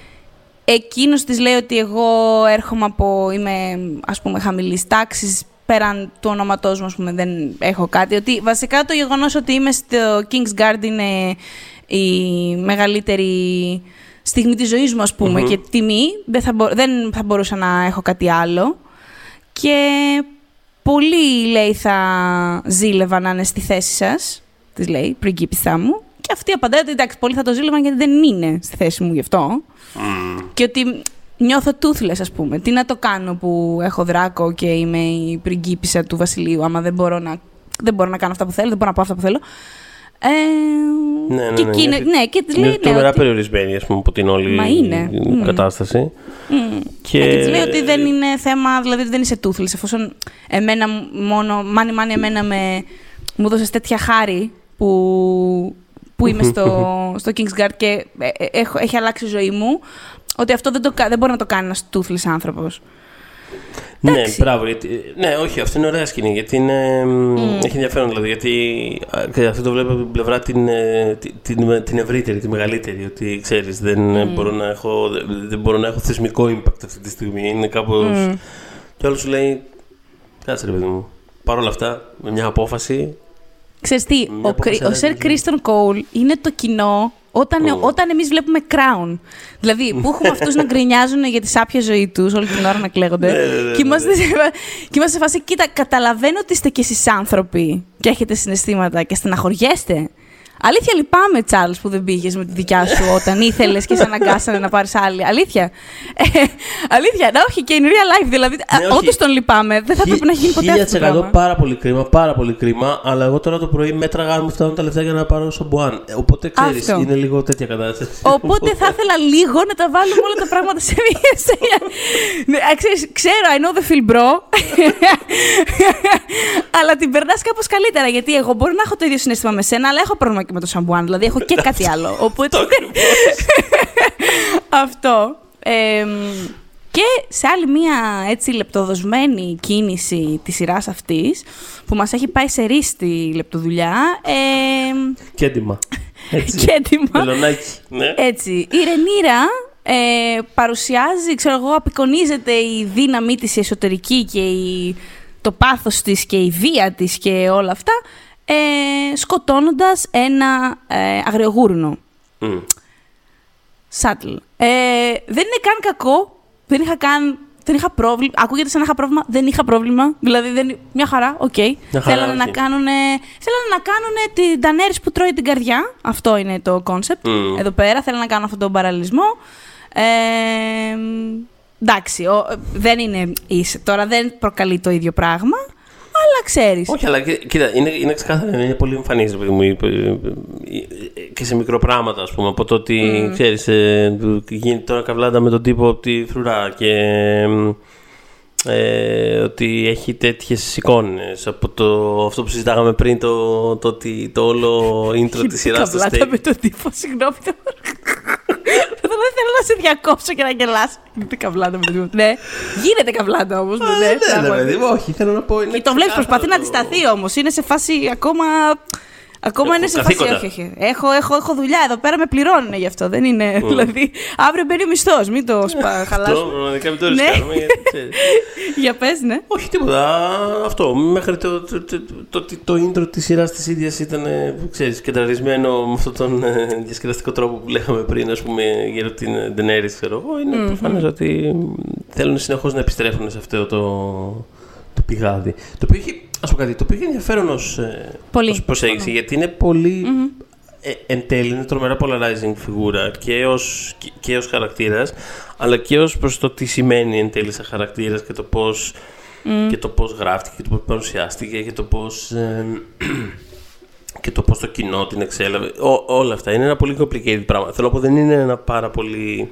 εκείνος της λέει ότι εγώ έρχομαι από, είμαι ας πούμε χαμηλής τάξης, πέραν του ονοματός μου, ας πούμε, δεν έχω κάτι. Ότι βασικά το γεγονός ότι είμαι στο King's Guard είναι η μεγαλύτερη στιγμή της ζωής μου, ας πούμε, Μμμ. και τιμή. Δεν θα, μπο- δεν θα μπορούσα να έχω κάτι άλλο. Και πολλοί, λέει, θα ζήλευαν να είναι στη θέση σας, της λέει, πριγκίπισσά μου. Και αυτή απαντάει ότι εντάξει, πολλοί θα το ζήλευαν γιατί δεν είναι στη θέση μου γι' αυτό. Μμ. Και ότι νιώθω toothless, ας πούμε. Τι να το κάνω που έχω δράκο και είμαι η πριγκίπισσα του βασιλείου, άμα δεν μπορώ να, δεν μπορώ να κάνω αυτά που θέλω, δεν μπορώ να πω αυτά που θέλω. Ε, Ναι, ναι, και ναι, εκείνη- γιατί ναι, και της Είναι λέει, ναι, τρομερά ότι- περιορισμένη ας πούμε, από την όλη Μα είναι. Μμ. κατάσταση. Μμ. Και... Ναι, και της λέει ότι δεν είναι θέμα, δηλαδή δεν είσαι toothless, εφόσον εμένα μόνο, μάνι μάνι εμένα με, μου δώσες τέτοια χάρη που, που είμαι στο, στο King's Guard και ε, ε, έχω, έχει αλλάξει η ζωή μου, ότι αυτό δεν, το, κα- δεν μπορεί να το κάνει ένας toothless άνθρωπος. Ναι, Εντάξει. μπράβο. Γιατί, ναι, όχι, αυτό είναι ωραία σκηνή. Γιατί είναι, έχει ενδιαφέρον δηλαδή. Γιατί α, και αυτό το βλέπω από την πλευρά την, ε, την, την, την ευρύτερη, τη μεγαλύτερη. Ότι ξέρεις, δεν, ε, μπορώ να έχω, δεν- δεν μπορώ να έχω θεσμικό impact αυτή τη στιγμή. Είναι κάπως. Και όλος σου λέει. Κάτσε ρε παιδί μου. Παρ' όλα αυτά, με μια απόφαση. Ξέρεις τι, Μια ο, απόφαση Κρι- ο αλλάζει Σερ τη Κρίστον Κόουλ είναι το κοινό όταν, όταν εμείς βλέπουμε Crown. Δηλαδή, που έχουμε αυτούς να γκρινιάζουν για τη σάπια ζωή τους, όλη την ώρα να κλαίγονται. Ναι, ναι, ναι, και, είμαστε σε, και είμαστε σε φάση, κοίτα, καταλαβαίνω ότι είστε κι εσείς άνθρωποι και έχετε συναισθήματα και στεναχωριέστε. Αλήθεια, λυπάμαι, Τσάρλ, που δεν πήγες με τη δικιά σου όταν ήθελες και σε αναγκάσανε να πάρεις άλλη. Αλήθεια. Ε, αλήθεια, να όχι και in real life. Δηλαδή, Ναι, όχι. όντως τον λυπάμαι. Δεν θα πρέπει να γίνει ποτέ αυτό. το 1000% πράγμα. πάρα πολύ κρίμα, πάρα πολύ κρίμα. Αλλά εγώ τώρα το πρωί μέτραγα αν μου φτάνουν τα λεφτά για να πάρω στο Μπουάν. Ε, Οπότε ξέρεις, Αυτό. είναι λίγο τέτοια κατάσταση. Οπότε θα ήθελα λίγο να τα βάλουμε όλα τα πράγματα σε μία. σε μια- Ναι, α, ξέρεις, ξέρω, I know the feel bro. αλλά την περνάς κάπως καλύτερα. Γιατί εγώ μπορεί να έχω το ίδιο συνέστημα με σένα, αλλά έχω πρόβλημα και με το σαμπουάν. Δηλαδή έχω και κάτι άλλο. Οπότε. Αυτό. Εμ, και σε άλλη μία έτσι λεπτοδοσμένη κίνηση της σειράς αυτής που μας έχει πάει σε ρίστη λεπτοδουλειά εμ, Και έντοιμα. Έτσι. και έτοιμα. Μελονάκι. Ναι. Έτσι, η Ρενίρα ε, παρουσιάζει, ξέρω εγώ, απεικονίζεται η δύναμή της η εσωτερική και η, το πάθος της και η βία της και όλα αυτά, ε, σκοτώνοντας ένα ε, αγριογούρνο. Μμ. Subtle. Ε, δεν είναι καν κακό. Δεν είχα καν. Δεν είχα πρόβλημα. Ακούγεται σαν να είχα πρόβλημα. Δεν είχα πρόβλημα. Δηλαδή, δεν... μια χαρά, οκ. Μια χαρά, Θέλανε να οκ. κάνουν. Θέλανε να κάνουν την Ντανέρις που τρώει την καρδιά. Αυτό είναι το concept. Μμ. Εδώ πέρα. Θέλανε να κάνουν αυτόν τον παραλληλισμό. Ε, εντάξει, ο, δεν είναι. ίσε. Τώρα δεν προκαλεί το ίδιο πράγμα. Αλλά ξέρεις. Όχι, αλλά κοί- κοίτα, είναι, είναι ξεκάθαρο, είναι πολύ εμφανής ρε παιδί μου, η- η- και σε μικροπράγματα, ας πούμε. Από το ότι ξέρεις, ε, γίνεται τώρα καβλάντα με τον τύπο από τη φρουρά και ε, ότι έχει τέτοιες εικόνες. Από το, αυτό που συζητάγαμε πριν, το, το, ότι το όλο intro της σειράς στο Καβλάτα stage. με τον τύπο, συγγνώμη. Το- Δεν θέλω να σε διακόψω και να γελάς. Γίνεται καβλάτα με τον τύπο. Ναι, γίνεται καβλάτα όμως. Ναι, Ναι, ναι, πράγματι. παιδί μου, όχι, θέλω να πω. είναι Και το βλέπεις, ξεκάθαρο προσπαθεί να το- αντισταθεί όμως. Είναι σε φάση ακόμα. Ακόμα Έχω είναι σε φάση. καθήκοντα. Όχι, όχι. Έχω, έχω, έχω δουλειά εδώ πέρα, με πληρώνουν γι' αυτό. Δεν είναι. Δηλαδή, αύριο μπαίνει ο μισθός. Μην το σπα... Αυτό χαλάσουμε. πραγματικά μην το Ναι. ρισκάρουμε. γιατί, ξέρεις. Για πες, ναι. Όχι τίποτα. Αυτό. Μέχρι το, το, το, το, ότι το intro της σειράς της ίδιας ήταν ε, ξέρεις, κεντραρισμένο με αυτόν τον ε, διασκεδαστικό τρόπο που λέγαμε πριν, ας πούμε, γύρω από την Daenerys, ξέρω εγώ. Είναι προφανέ ότι θέλουν συνεχώς να επιστρέφουν σε αυτό το, το πηγάδι. Το οποίο έχει, ας πω κάτι, το οποίο έχει ενδιαφέρον ως Πολύ. προσέγγιση, γιατί είναι πολύ. Ε, εν τέλει είναι τρομερά polarizing φιγούρα και ως, και, και ως χαρακτήρας αλλά και ως προς το τι σημαίνει εν τέλει σαν χαρακτήρας και το πώς, και το πώς γράφτηκε και το πώς παρουσιάστηκε και το πώς ε, και το πώς το κοινό την εξέλαβε Ό, όλα αυτά είναι ένα πολύ complicated πράγμα θέλω να πω δεν είναι ένα πάρα πολύ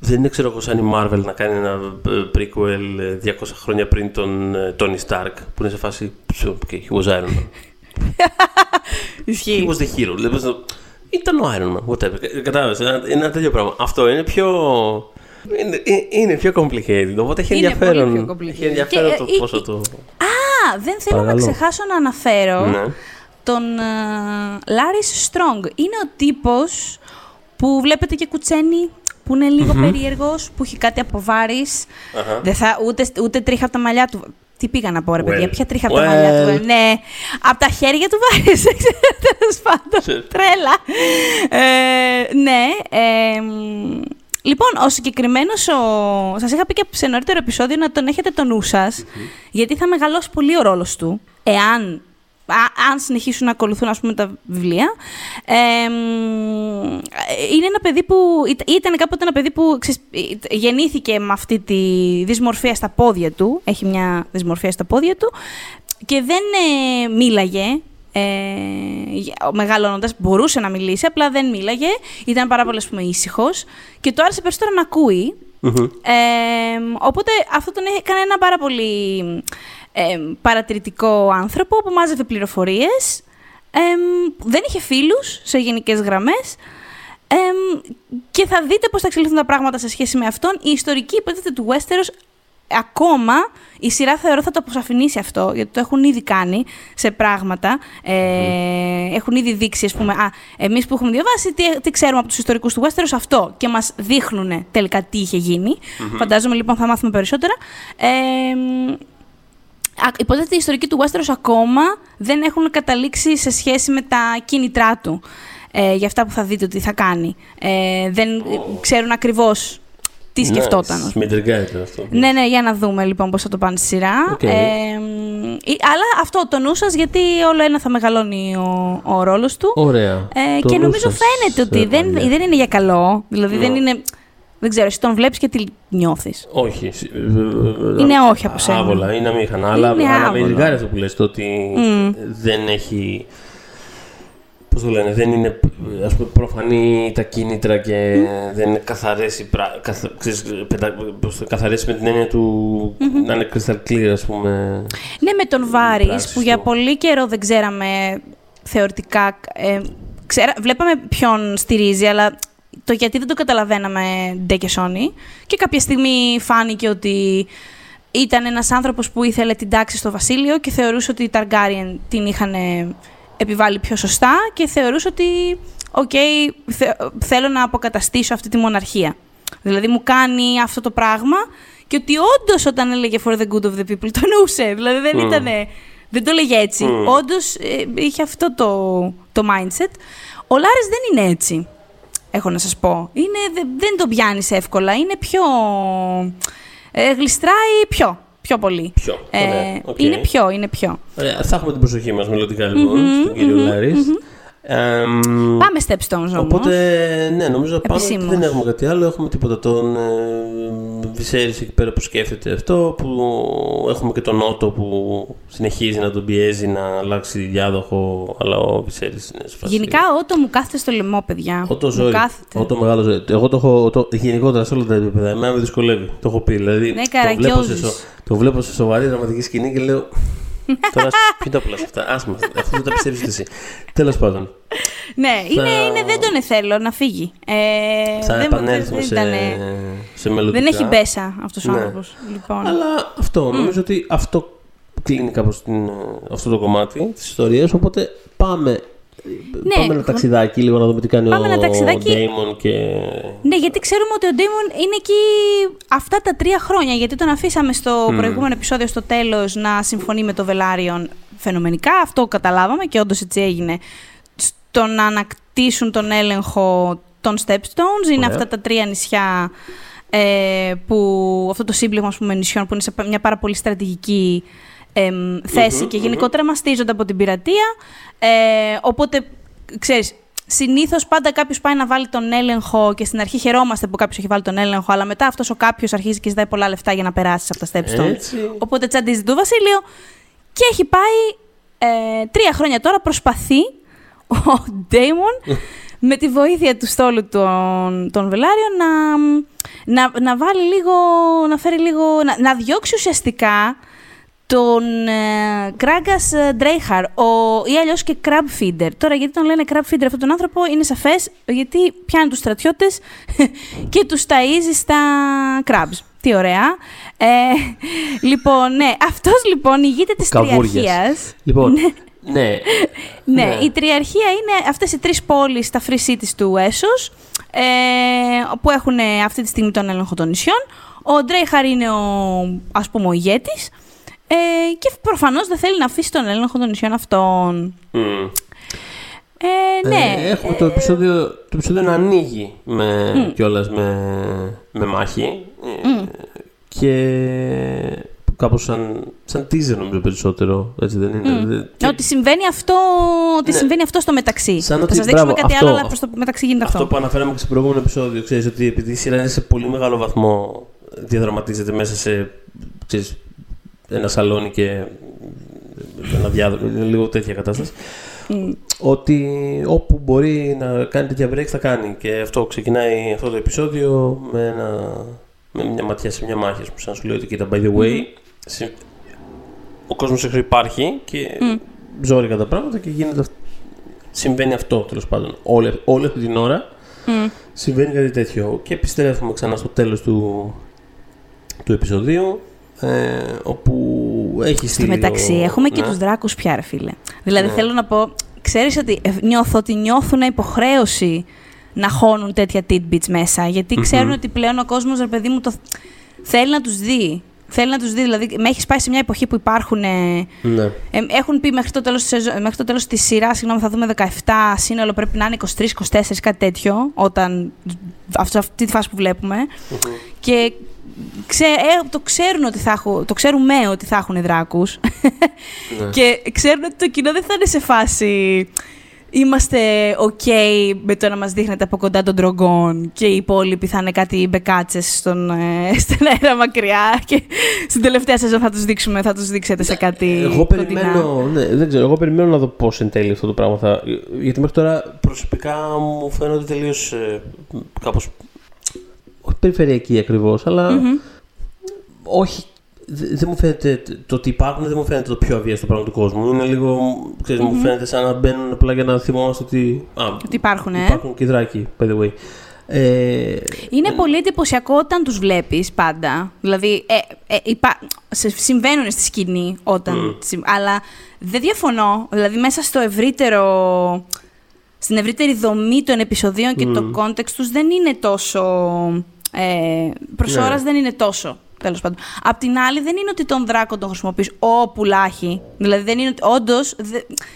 δεν είναι ξέρω εγώ σαν η Marvel να κάνει ένα ε, prequel ε, 200 χρόνια πριν τον ε, Tony Stark που είναι σε φάση okay, he was Iron Man He Ισχύει. was the hero. Δηλαδή, πώς το- Ήταν ο Iron Man, whatever. Κατάλαβες. Είναι ένα τέτοιο πράγμα. Αυτό είναι πιο. Είναι, ε- είναι πιο complicated. Οπότε έχει Είναι ενδιαφέρον. πολύ πιο complicated. Έχει ενδιαφέρον Και, το ε, πόσο ε, το. Α, δεν θέλω Παρακαλώ. να ξεχάσω να αναφέρω Ναι. τον Λάρις Strong. Είναι ο τύπος που βλέπετε και κουτσένει, που είναι λίγο περίεργος, που έχει κάτι από βάρης. Αχα. Δεν θα, ούτε, ούτε τρίχα από τα μαλλιά του. Τι πήγα να πω, ρε παιδιά, Well. ποια τρίχα από τα Well. μαλλιά του. ε, Ναι, από τα χέρια του βάρης. Τέλος πάντων. Ξέρεις. Τρέλα. Ε, ναι. ε, μ, λοιπόν, ο συγκεκριμένος. Σας είχα πει και σε νωρίτερο επεισόδιο να τον έχετε το νου σας, γιατί θα μεγαλώσει πολύ ο ρόλος του, εάν α- αν συνεχίσουν να ακολουθούν ας πούμε, τα βιβλία. Ε, μ, είναι ένα παιδί που. ήταν- Ήταν κάποτε ένα παιδί που ξέρεις, ε, γεννήθηκε με αυτή τη δυσμορφία στα πόδια του. Έχει μια δυσμορφία στα πόδια του. Και δεν ε, μίλαγε. Ε, Μεγαλώνοντας, μπορούσε να μιλήσει, απλά δεν μίλαγε. Ήταν πάρα πολύ ας πούμε, ήσυχος και το άρεσε περισσότερο να ακούει. Μμμ. Ε, οπότε αυτό τον έκανε ένα πάρα πολύ ε, παρατηρητικό άνθρωπο που μάζευε πληροφορίες. Ε, δεν είχε φίλους σε γενικές γραμμές. Ε, και θα δείτε πώς θα εξελιχθούν τα πράγματα σε σχέση με αυτόν. Η ιστορική υποτίθεται του Westeros ακόμα η σειρά θεωρώ θα το αποσαφηνίσει αυτό, γιατί το έχουν ήδη κάνει σε πράγματα. Ε, Έχουν ήδη δείξει, ας πούμε, α, εμείς που έχουμε διαβάσει, τι, τι ξέρουμε από τους ιστορικούς του Westeros αυτό και μας δείχνουν τελικά τι είχε γίνει. Φαντάζομαι λοιπόν θα μάθουμε περισσότερα. Ε, υποτίθεται οι ιστορικοί του Westeros ακόμα δεν έχουν καταλήξει σε σχέση με τα κίνητρά του ε, για αυτά που θα δείτε ότι θα κάνει. Ε, δεν ξέρουν ακριβώς τι σκεφτόταν. Με αυτό. Ναι, ναι, για να δούμε λοιπόν πώς θα το πάνε στη σειρά. Okay. Ε, αλλά αυτό το νου σας, γιατί όλο ένα θα μεγαλώνει ο, ο ρόλος του. Ωραία. Ε, και νομίζω φαίνεται ότι δεν, δεν είναι για καλό. Δηλαδή δεν είναι... Δεν ξέρω, εσύ τον βλέπεις και τι νιώθεις; Όχι. Είναι όχι από σένα. Άβολα, είναι αμήχανα. Αλλά, αλλά με αυτό που λες, το ότι mm. δεν έχει Πώς το λένε, δεν είναι ας πούμε, προφανή τα κίνητρα και mm. δεν είναι καθαρές, οι πρα... καθ... καθαρές με την έννοια του mm-hmm. να είναι crystal clear, ας πούμε. Ναι, με τον Βάρης, που για πολύ καιρό δεν ξέραμε θεωρητικά. Ε, ξέρα... Βλέπαμε ποιον στηρίζει, αλλά το γιατί δεν το καταλαβαίναμε ντε και Sony. Και κάποια στιγμή φάνηκε ότι ήταν ένας άνθρωπος που ήθελε την τάξη στο βασίλειο και θεωρούσε ότι οι Targaryen την είχαν επιβάλλει πιο σωστά και θεωρούσε ότι «ΟΚ, θέλω να αποκαταστήσω αυτή τη μοναρχία». Δηλαδή μου κάνει αυτό το πράγμα και ότι όντως όταν έλεγε «For the good of the people» το εννοούσε. Δηλαδή δεν mm. ήταν... Δεν το έλεγε έτσι. Mm. Όντως ε, είχε αυτό το, το mindset. Ο Λάρης δεν είναι έτσι, έχω να σας πω. Είναι, δεν, δεν τον πιάνεις εύκολα. Είναι πιο... Ε, γλιστράει πιο πιο πολύ. Πιο. Ε, Είναι πιο, είναι πιο. Ωραία, θα έχουμε την προσοχή μας μελλοντικά λοιπόν, mm-hmm, στον κύριο mm-hmm, Λάρης. Mm-hmm. Ε, πάμε Stepstones όμως. Οπότε, ναι, νομίζω πάμε. Δεν έχουμε κάτι άλλο. Έχουμε τίποτα. Τον ε, εκεί πέρα που σκέφτεται αυτό. Που έχουμε και τον Νότο που συνεχίζει να τον πιέζει να αλλάξει διάδοχο. Αλλά ο Βυσέρης είναι σε Γενικά, Ότο μου κάθεται στο λαιμό, παιδιά. Ότο ζώη. Ότο μεγάλο ζώη. Εγώ το έχω το, γενικότερα σε όλα τα επίπεδα. Εμένα με δυσκολεύει. Το έχω πει. Δηλαδή, ναι, το, βλέπω σε, το βλέπω σε σοβαρή δραματική σκηνή και λέω Τώρα ποιο το απλά αυτά. Άσμα, αυτό δεν τα πιστεύεις εσύ. Τέλος πάντων. Ναι, είναι, είναι, δεν τον θέλω να φύγει. Ε, θα δεν, επανέλθουμε δεν, σε, ήταν, σε μελλοντικά. Δεν έχει μπέσα αυτός ο ναι. άνθρωπος. Λοιπόν. Αλλά αυτό, mm. νομίζω ότι αυτό κλείνει κάπως αυτό το κομμάτι της ιστορίας, οπότε πάμε ναι, πάμε ένα ταξιδάκι λίγο να δούμε τι κάνει ο, Ντέιμον και... Ναι, γιατί ξέρουμε ότι ο Ντέιμον είναι εκεί αυτά τα τρία χρόνια, γιατί τον αφήσαμε στο mm. προηγούμενο επεισόδιο στο τέλος να συμφωνεί με το Βελάριον φαινομενικά, αυτό καταλάβαμε και όντως έτσι έγινε, στο να ανακτήσουν τον έλεγχο των Stepstones, είναι αυτά τα τρία νησιά ε, που αυτό το σύμπλεγμα νησιών που είναι σε μια πάρα πολύ στρατηγική θέση και γενικότερα μαστίζονται από την πειρατεία. Ε, οπότε, ξέρεις, Συνήθως πάντα κάποιος πάει να βάλει τον έλεγχο και στην αρχή χαιρόμαστε που κάποιος έχει βάλει τον έλεγχο, αλλά μετά αυτός ο κάποιος αρχίζει και ζητάει πολλά λεφτά για να περάσεις από τα Stepstone. Οπότε τσαντίζει το Βασίλειο και έχει πάει ε, τρία χρόνια τώρα προσπαθεί ο Ντέιμον με τη βοήθεια του στόλου των, των Βελάριων να, να, να βάλει λίγο, να φέρει λίγο, να, να διώξει ουσιαστικά τον ε, Κράγκα Ντρέιχαρ, ή αλλιώς και Crab Feeder. Τώρα, γιατί τον λένε Crab Feeder αυτόν τον άνθρωπο, είναι σαφές, γιατί πιάνει τους στρατιώτες και τους ταΐζει στα crabs. Τι ωραία. Ε, λοιπόν, ναι, αυτός λοιπόν ηγείται της τριαρχίας. Λοιπόν, ναι. Ναι. ναι. η τριαρχία είναι αυτές οι τρεις πόλεις στα free cities του Έσος, ε, που έχουν αυτή τη στιγμή τον έλεγχο των νησιών. Ο Ντρέιχαρ είναι ο, ας πούμε, ο ηγέτης. Ε, και προφανώς δεν θέλει να αφήσει τον έλεγχο των νησιών αυτών. Mm. Ε, ναι. Ε, έχουμε το επεισόδιο, το επεισόδιο να ανοίγει με, mm. κιόλας με, με μάχη. Mm. Και κάπως σαν, σαν teaser νομίζω περισσότερο. Έτσι δεν είναι; Mm. Ότι συμβαίνει αυτό, ότι ναι. συμβαίνει αυτό στο μεταξύ. Σαν Θα σας δείξουμε κάτι αυτό, άλλο, αλλά προς το μεταξύ γίνεται αυτό. Αυτό που αναφέραμε και στο προηγούμενο επεισόδιο. Ξέρεις ότι επειδή η σειρά είναι σε πολύ μεγάλο βαθμό διαδραματίζεται μέσα σε ξέρεις, ένα σαλόνι και ένα διάδρομο, λίγο τέτοια κατάσταση. Mm. Ότι όπου μπορεί να κάνει τέτοια breaks θα κάνει. Και αυτό ξεκινάει αυτό το επεισόδιο με, ένα, με μια ματιά σε μια μάχη. Που σαν σου λέω ότι κοίτα, by the way, mm. ο κόσμος έξω υπάρχει και mm. ζόρικα τα πράγματα και γίνεται Συμβαίνει αυτό τέλος πάντων. Όλη, όλη αυτή την ώρα mm. συμβαίνει κάτι τέτοιο. Και επιστρέφουμε ξανά στο τέλος του, του επεισοδίου Ε, όπου έχει Στο μεταξύ, ο... έχουμε και ναι. τους δράκους πια, ρε φίλε. Δηλαδή, Ναι. θέλω να πω, ξέρεις ότι ε, νιώθω ότι νιώθουν υποχρέωση να χώνουν τέτοια tidbits μέσα, γιατί ξέρουν ότι πλέον ο κόσμος, ρε παιδί μου, το... θέλει να τους δει. Θέλει να τους δει, δηλαδή, με έχεις πάει σε μια εποχή που υπάρχουν... ε, Ναι. ε, έχουν πει μέχρι το τέλος της, σεζο- μέχρι το τέλος της σειράς, συγγνώμη, θα δούμε 17, σύνολο πρέπει να είναι 23-24, κάτι τέτοιο, όταν, αυτό, αυτή τη φάση που βλέπουμε. Και ξέ, ε, το ξέρουν ότι θα έχουν, το ξέρουμε ότι θα έχουν δράκους. Ναι. και ξέρουν ότι το κοινό δεν θα είναι σε φάση είμαστε ok με το να μας δείχνετε από κοντά τον τρογκόν και οι υπόλοιποι θα είναι κάτι μπεκάτσες στον, ε, στον αέρα μακριά και στην τελευταία σεζόν θα τους δείξουμε, θα τους δείξετε σε κάτι Εγώ κοντινά. περιμένω, ναι, δεν ξέρω, εγώ περιμένω να δω πώς εν τέλει αυτό το πράγμα θα. Γιατί μέχρι τώρα προσωπικά μου φαίνονται τελείως. Ε, κάπως. Όχι περιφερειακή ακριβώς, αλλά. Όχι. δε- Δεν μου φαίνεται το ότι υπάρχουν, δεν μου φαίνεται το πιο αβίαστο πράγμα του κόσμου. Είναι λίγο. Ξέρεις, μου φαίνεται σαν να μπαίνουν απλά για να θυμόμαστε ότι. Α, Ότι υπάρχουν, ε. υπάρχουν και δράκοι, by the way. Ε, Είναι πολύ εντυπωσιακό όταν τους βλέπεις πάντα. Δηλαδή, ε, ε, υπά... σε- συμβαίνουν στη σκηνή όταν... συμ- Αλλά δεν διαφωνώ. Δηλαδή, μέσα στο ευρύτερο... Στην ευρύτερη δομή των επεισοδίων και το context τους δεν είναι τόσο... Ε, προς Ναι. ώρας δεν είναι τόσο. Τέλος πάντων. Απ' την άλλη, δεν είναι ότι τον δράκο τον χρησιμοποιείς ο πουλάχη. Δηλαδή, δεν είναι ότι. Όντως.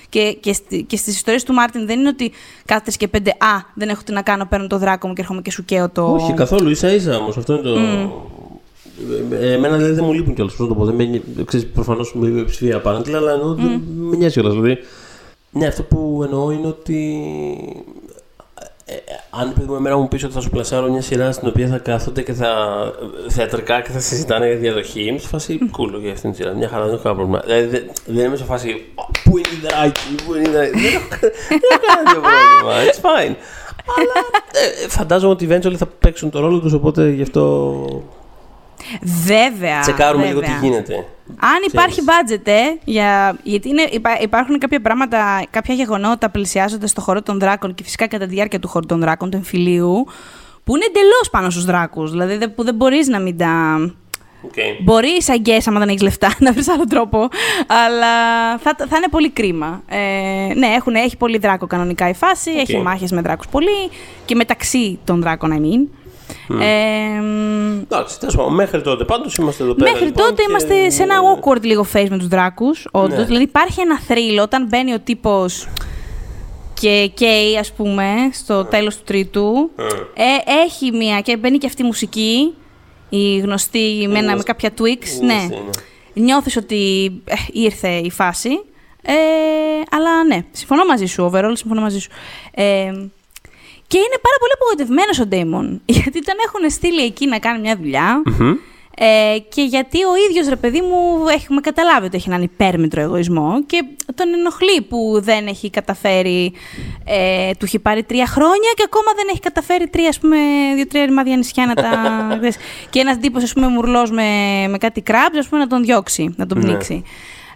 Και, και, στη, και στις ιστορίες του Μάρτιν δεν είναι ότι κάθεται και πέντε. Α, δεν έχω τι να κάνω. Παίρνω το δράκο μου και έρχομαι και σου καίω το. Όχι, καθόλου ίσα ίσα όμως. Αυτό είναι το. Ε, Εμένα δηλαδή δεν μου λείπουν κιόλας. Πώς να το πω. Δεν με, ξέρεις, προφανώς με με ψηφία απάντη, αλλά εννοώ ότι δεν με νοιάζει κιόλας. Δηλαδή, ναι, αυτό που εννοώ είναι ότι. Ε, ε, αν παιδί μου εμένα μου πεις ότι θα σου πλασάρω μια σειρά στην οποία θα κάθονται και θα θεατρικά και θα συζητάνε για διαδοχή, είμαι σε φάση cool για αυτήν την σειρά. Μια χαρά, δεν έχω κανένα πρόβλημα. Δηλαδή δεν, δεν είμαι σε φάση «Ω, πού είναι η δράκη, πού είναι η δράκη. δεν έχω, δεν έχω κανένα πρόβλημα. It's fine. Αλλά ε, φαντάζομαι ότι eventually θα παίξουν το ρόλο τους, οπότε γι' αυτό Βέβαια. τσεκάρουμε λίγο βέβαια. τι γίνεται. Αν υπάρχει budget, ε, για... γιατί είναι, υπά- υπάρχουν κάποια πράγματα, κάποια γεγονότα πλησιάζοντα στο χώρο των δράκων και φυσικά κατά τη διάρκεια του χώρου των δράκων, του εμφυλίου, που είναι εντελώς πάνω στους δράκους. Δηλαδή δεν- που δεν μπορείς να μην τα. Okay. Μπορείς σαν γκές, άμα δεν έχεις λεφτά, να βρεις άλλο τρόπο. Αλλά θα, θα είναι πολύ κρίμα. Ε, ναι, έχουν, έχει πολύ δράκο κανονικά η φάση. Έχει μάχες με δράκους πολύ. Και μεταξύ των δράκων, I mean. Ε, μ, Εντάξει, τέλος πάντων, μέχρι τότε πάντως είμαστε εδώ πέρα. Μέχρι λοιπόν, τότε και- είμαστε σε ένα awkward λίγο face με τους δράκους, όντως. Ναι. Δηλαδή υπάρχει ένα thrill όταν μπαίνει ο τύπος και καίει, ας πούμε, στο τέλος του τρίτου. Ε, έχει μία και μπαίνει και αυτή η μουσική, η γνωστή με, ένα, με γνωστή. κάποια tweaks. Η Ναι. γνωστή, ναι. Νιώθεις ότι ε, ήρθε η φάση. Ε, αλλά ναι, συμφωνώ μαζί σου, overall, συμφωνώ μαζί σου. Ε, και είναι πάρα πολύ απογοητευμένος ο Ντέιμον. Γιατί τον έχουν στείλει εκεί να κάνει μια δουλειά. Ε, και γιατί ο ίδιος ρε παιδί μου έχουμε καταλάβει ότι έχει έναν υπέρμετρο εγωισμό και τον ενοχλεί που δεν έχει καταφέρει. Ε, του έχει πάρει τρία χρόνια και ακόμα δεν έχει καταφέρει τρία, ας πούμε, δύο-τρία ρημάδια νησιά να τα. ξέρεις. και ένας τύπος, ας πούμε, μουρλός με, με κάτι κράμπ, ας πούμε, να τον διώξει, να τον Ναι. πνίξει.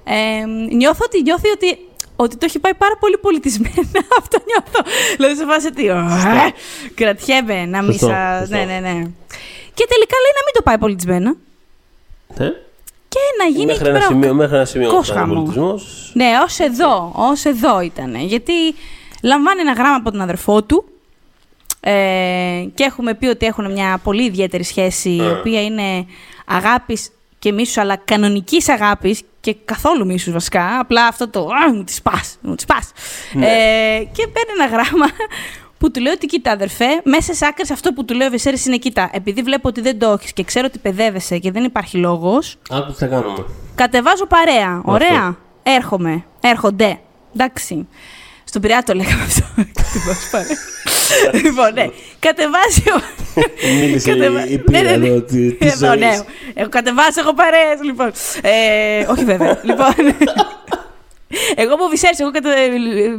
Ε, νιώθω ότι νιώθει ότι, ότι το έχει πάει πάρα πολύ πολιτισμένα. Αυτό νιώθω. Δηλαδή σε φάση ότι. «Ωε, Κρατιέμαι να μην Σωστό, σα. σωστό. Ναι, ναι, ναι. Και τελικά λέει να μην το πάει πολιτισμένα. Ναι. Και να γίνει Μέχρι εκεί ένα πέρα ο σημείο, μέχρι ένα σημείο κακός θα είναι χαμός. πολιτισμός. Ναι, ως εδώ, ως εδώ ήταν. Γιατί λαμβάνει ένα γράμμα από τον αδερφό του ε, και έχουμε πει ότι έχουν μια πολύ ιδιαίτερη σχέση, η οποία είναι αγάπης και μίσους, αλλά κανονικής αγάπης και καθόλου μίσους βασικά. Απλά αυτό το «Α, μου τη σπάς, μου τη σπάς». Ε, και παίρνει ένα γράμμα που του λέει ότι κοίτα αδερφέ, μέσα σε άκρες αυτό που του λέει ο Βεσέρης είναι κοίτα, επειδή βλέπω ότι δεν το έχεις και ξέρω ότι παιδεύεσαι και δεν υπάρχει λόγος, Άκου τι θα κάνουμε. Κατεβάζω παρέα. Ωραία. Αυτό. Έρχομαι. Έρχονται. Εντάξει. Στον Πειραιά το λέγαμε αυτό. Κατεβάζω παρέα. λοιπόν, ναι. Κατεβάζει ο. Μίλησε Κατεβα- η πείρα Ναι, ναι, ναι. εδώ τη- της Εδώ, ζωής. ναι. Έχω κατεβάσει, έχω παρέες, λοιπόν. Ε, όχι βέβαια. λοιπόν. Εγώ από Βυσέρης, εγώ κατε...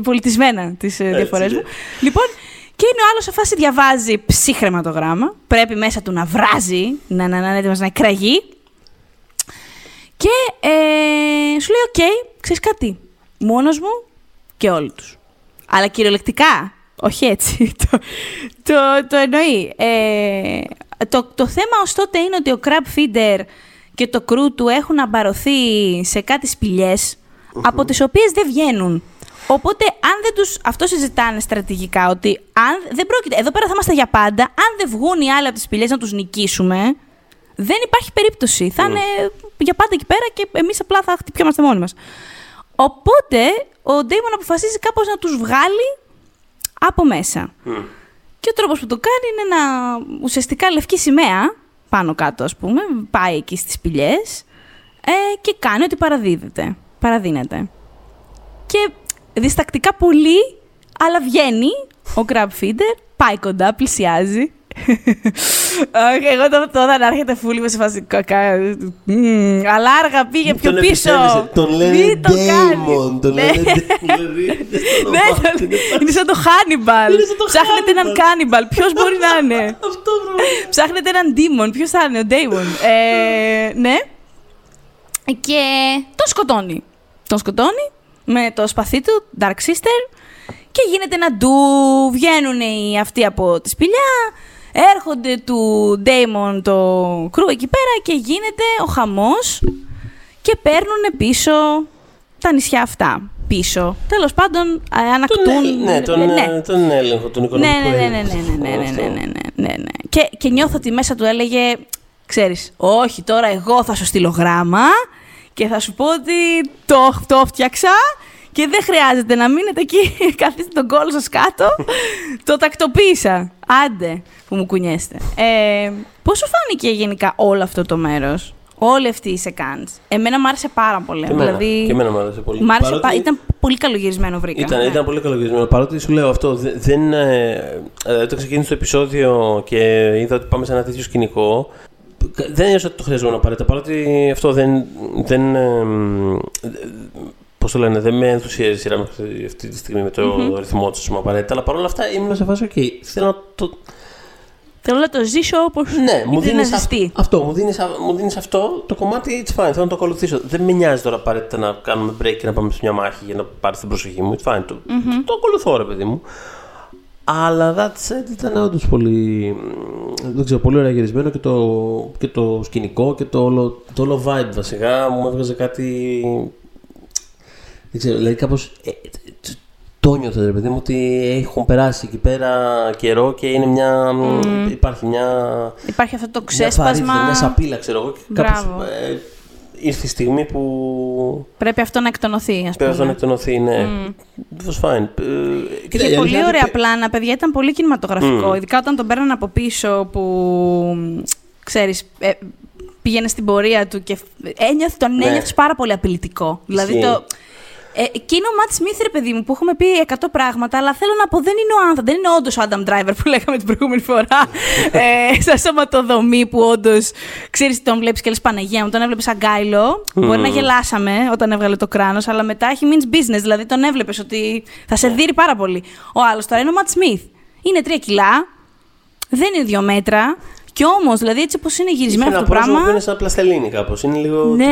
πολιτισμένα τις ε, διαφορές ναι. μου. Λοιπόν, και είναι ο άλλος σε φάση διαβάζει ψύχρεμα το γράμμα. Πρέπει μέσα του να βράζει, να, να, να είναι έτοιμος να εκραγεί. Και ε, σου λέει, οκ, ξέρεις κάτι, μόνος μου και όλοι τους. Αλλά κυριολεκτικά, όχι έτσι, το, το, το εννοεί. Ε, το, το θέμα ως τότε είναι ότι ο crab feeder και το crew του έχουν αμπαρωθεί σε κάτι σπηλιές, από τις οποίες δεν βγαίνουν. Οπότε, αν δεν τους αυτό συζητάνε στρατηγικά, ότι αν δεν πρόκειται, εδώ πέρα θα είμαστε για πάντα, αν δεν βγουν οι άλλοι από τις σπηλιές να τους νικήσουμε, δεν υπάρχει περίπτωση. Θα είναι για πάντα εκεί πέρα και εμείς απλά θα χτυπιόμαστε μόνοι μας. Οπότε, ο Ντέιμον αποφασίζει κάπως να τους βγάλει από μέσα. Και ο τρόπος που το κάνει είναι να ουσιαστικά λευκή σημαία, πάνω κάτω ας πούμε, πάει εκεί στις σπηλιές ε, και κάνει ότι παραδίδεται, παραδίνεται. Και διστακτικά πολύ, αλλά βγαίνει ο crab feeder, πάει κοντά, πλησιάζει. Όχι, εγώ το τώρα να έρχεται φούλη με σε φάση κακά. Μμμ, Αλλά άργα πήγε πιο Τον πίσω. επιστρέφεσαι. Τον λένε Μην το κάνεις. Damon. Τον Ναι. λένε δηλαδή, δεν στο Ναι, όνομά το- του, είναι είναι σαν το Hannibal. Είναι σαν το Ψάχνετε έναν Hannibal. Cannibal. Ποιος μπορεί να είναι; Αυτό μπρο. Ψάχνετε έναν Demon. Ποιος θα είναι, ο Daemon. Ε, ναι. Και τον σκοτώνει. Τον σκοτώνει με το σπαθί του, Dark Sister. Και γίνεται ένα ντου. Βγαίνουν οι αυτοί από τη σπηλιά. Έρχονται του Daemon το κρού εκεί πέρα και γίνεται ο χαμός και παίρνουν πίσω τα νησιά αυτά. Πίσω. Τέλος πάντων, ε, ανακτούν... Τον, ε, ναι, τον, ναι. ε, τον έλεγχο, τον Ναι, οικονομικό ναι, ναι, ναι, έλεγχο. ναι, ναι, ναι, Αυτό. ναι, ναι, ναι, ναι, ναι. Και, και νιώθω ότι μέσα του έλεγε, ξέρεις, όχι, τώρα εγώ θα σου στείλω γράμμα και θα σου πω ότι το, το φτιάξα και δεν χρειάζεται να μείνετε εκεί, καθίστε τον κόλλο σας κάτω, το τακτοποίησα. Άντε που μου κουνιέστε. Ε, πώς σου φάνηκε γενικά όλο αυτό το μέρος, όλη αυτή η σεκάντς. Εμένα μου άρεσε πάρα πολύ. Και εμένα, δηλαδή, και εμένα μου άρεσε πολύ. μ' άρεσε Παρότι πα- ήταν πολύ καλογυρισμένο βρήκα. Ήταν, ναι. ήταν πολύ καλογυρισμένο. Παρότι σου λέω αυτό, δε- δεν. Ε, ε, όταν ξεκίνησε το επεισόδιο και είδα ότι πάμε σε ένα τέτοιο σκηνικό, δεν ένιωσα ότι το χρειαζόμουν απαραίτητα. Παρότι αυτό δεν. δεν ε, Πώς το λένε, δεν με ενθουσιάζει η σειρά μέχρι αυτή τη στιγμή με το ρυθμό του, πούμε, απαραίτητα. Αλλά παρόλα αυτά ήμουν σε φάση, OK, θέλω να το. Θέλω να το ζήσω όπως Ναι, μου ήθελε δίνεις να ζηστεί. αυτό, μου δίνεις, α- μου δίνεις αυτό το κομμάτι, it's fine, θέλω να το ακολουθήσω. Δεν με νοιάζει τώρα απαραίτητα να κάνουμε break και να πάμε σε μια μάχη για να πάρει την προσοχή μου. It's fine, το, το, το ακολουθώ ρε παιδί μου. Αλλά that said ήταν όντως πολύ, μ, δεν ξέρω, πολύ ωραία γυρισμένο και το, και το σκηνικό και το όλο, το όλο vibe βασικά μου έβγαζε κάτι, δεν ξέρω, δηλαδή κάπως ε, τ- το νιώθω ρε παιδί μου ότι έχουν περάσει εκεί πέρα καιρό και είναι μια, υπάρχει μια Υπάρχει αυτό το μια ξέσπασμα. βαρύτητα, μια σαπίλα, ξέρω εγώ. Και κάπως, Μπράβο. ε, ήρθε η στιγμή που Πρέπει αυτό να εκτονωθεί, ας πρέπει πούμε. να εκτονωθεί, ναι. It was fine. Ε, κοίτα, η Είχε αλήθεια πολύ είναι ωραία ότι- πλάνα, παιδιά. Ήταν πολύ κινηματογραφικό. Ειδικά όταν τον παίρνανε από πίσω που, ξέρεις, ε, πήγαινε στην πορεία του και ένιωθε, τον Ναι. ένιωθες πάρα πολύ απειλητικό. Δηλαδή Ισχύει. το... Ε, εκείνο ο Ματ Σμιθ, ρε παιδί μου, που έχουμε πει 100 πράγματα, αλλά θέλω να πω δεν είναι ο άνθρωπο, δεν είναι όντως ο Adam Driver που λέγαμε την προηγούμενη φορά. ε, σαν σωματοδομή που όντως ξέρεις, τον βλέπεις και λες Παναγία μου, τον έβλεπες σαν γκάιλο. Μπορεί να γελάσαμε όταν έβγαλε το κράνος, αλλά μετά έχει means business, δηλαδή τον έβλεπες ότι θα σε δει πάρα πολύ. Ο άλλος τώρα είναι ο Ματ Σμιθ. Είναι τρία κιλά, δεν είναι δύο μέτρα. Κι όμως, δηλαδή έτσι όπω είναι Είχε γυρισμένο ένα αυτό το πρόσωπο πράγμα. που είναι σαν πλαστελίνη κάπως. Είναι λίγο. Ναι,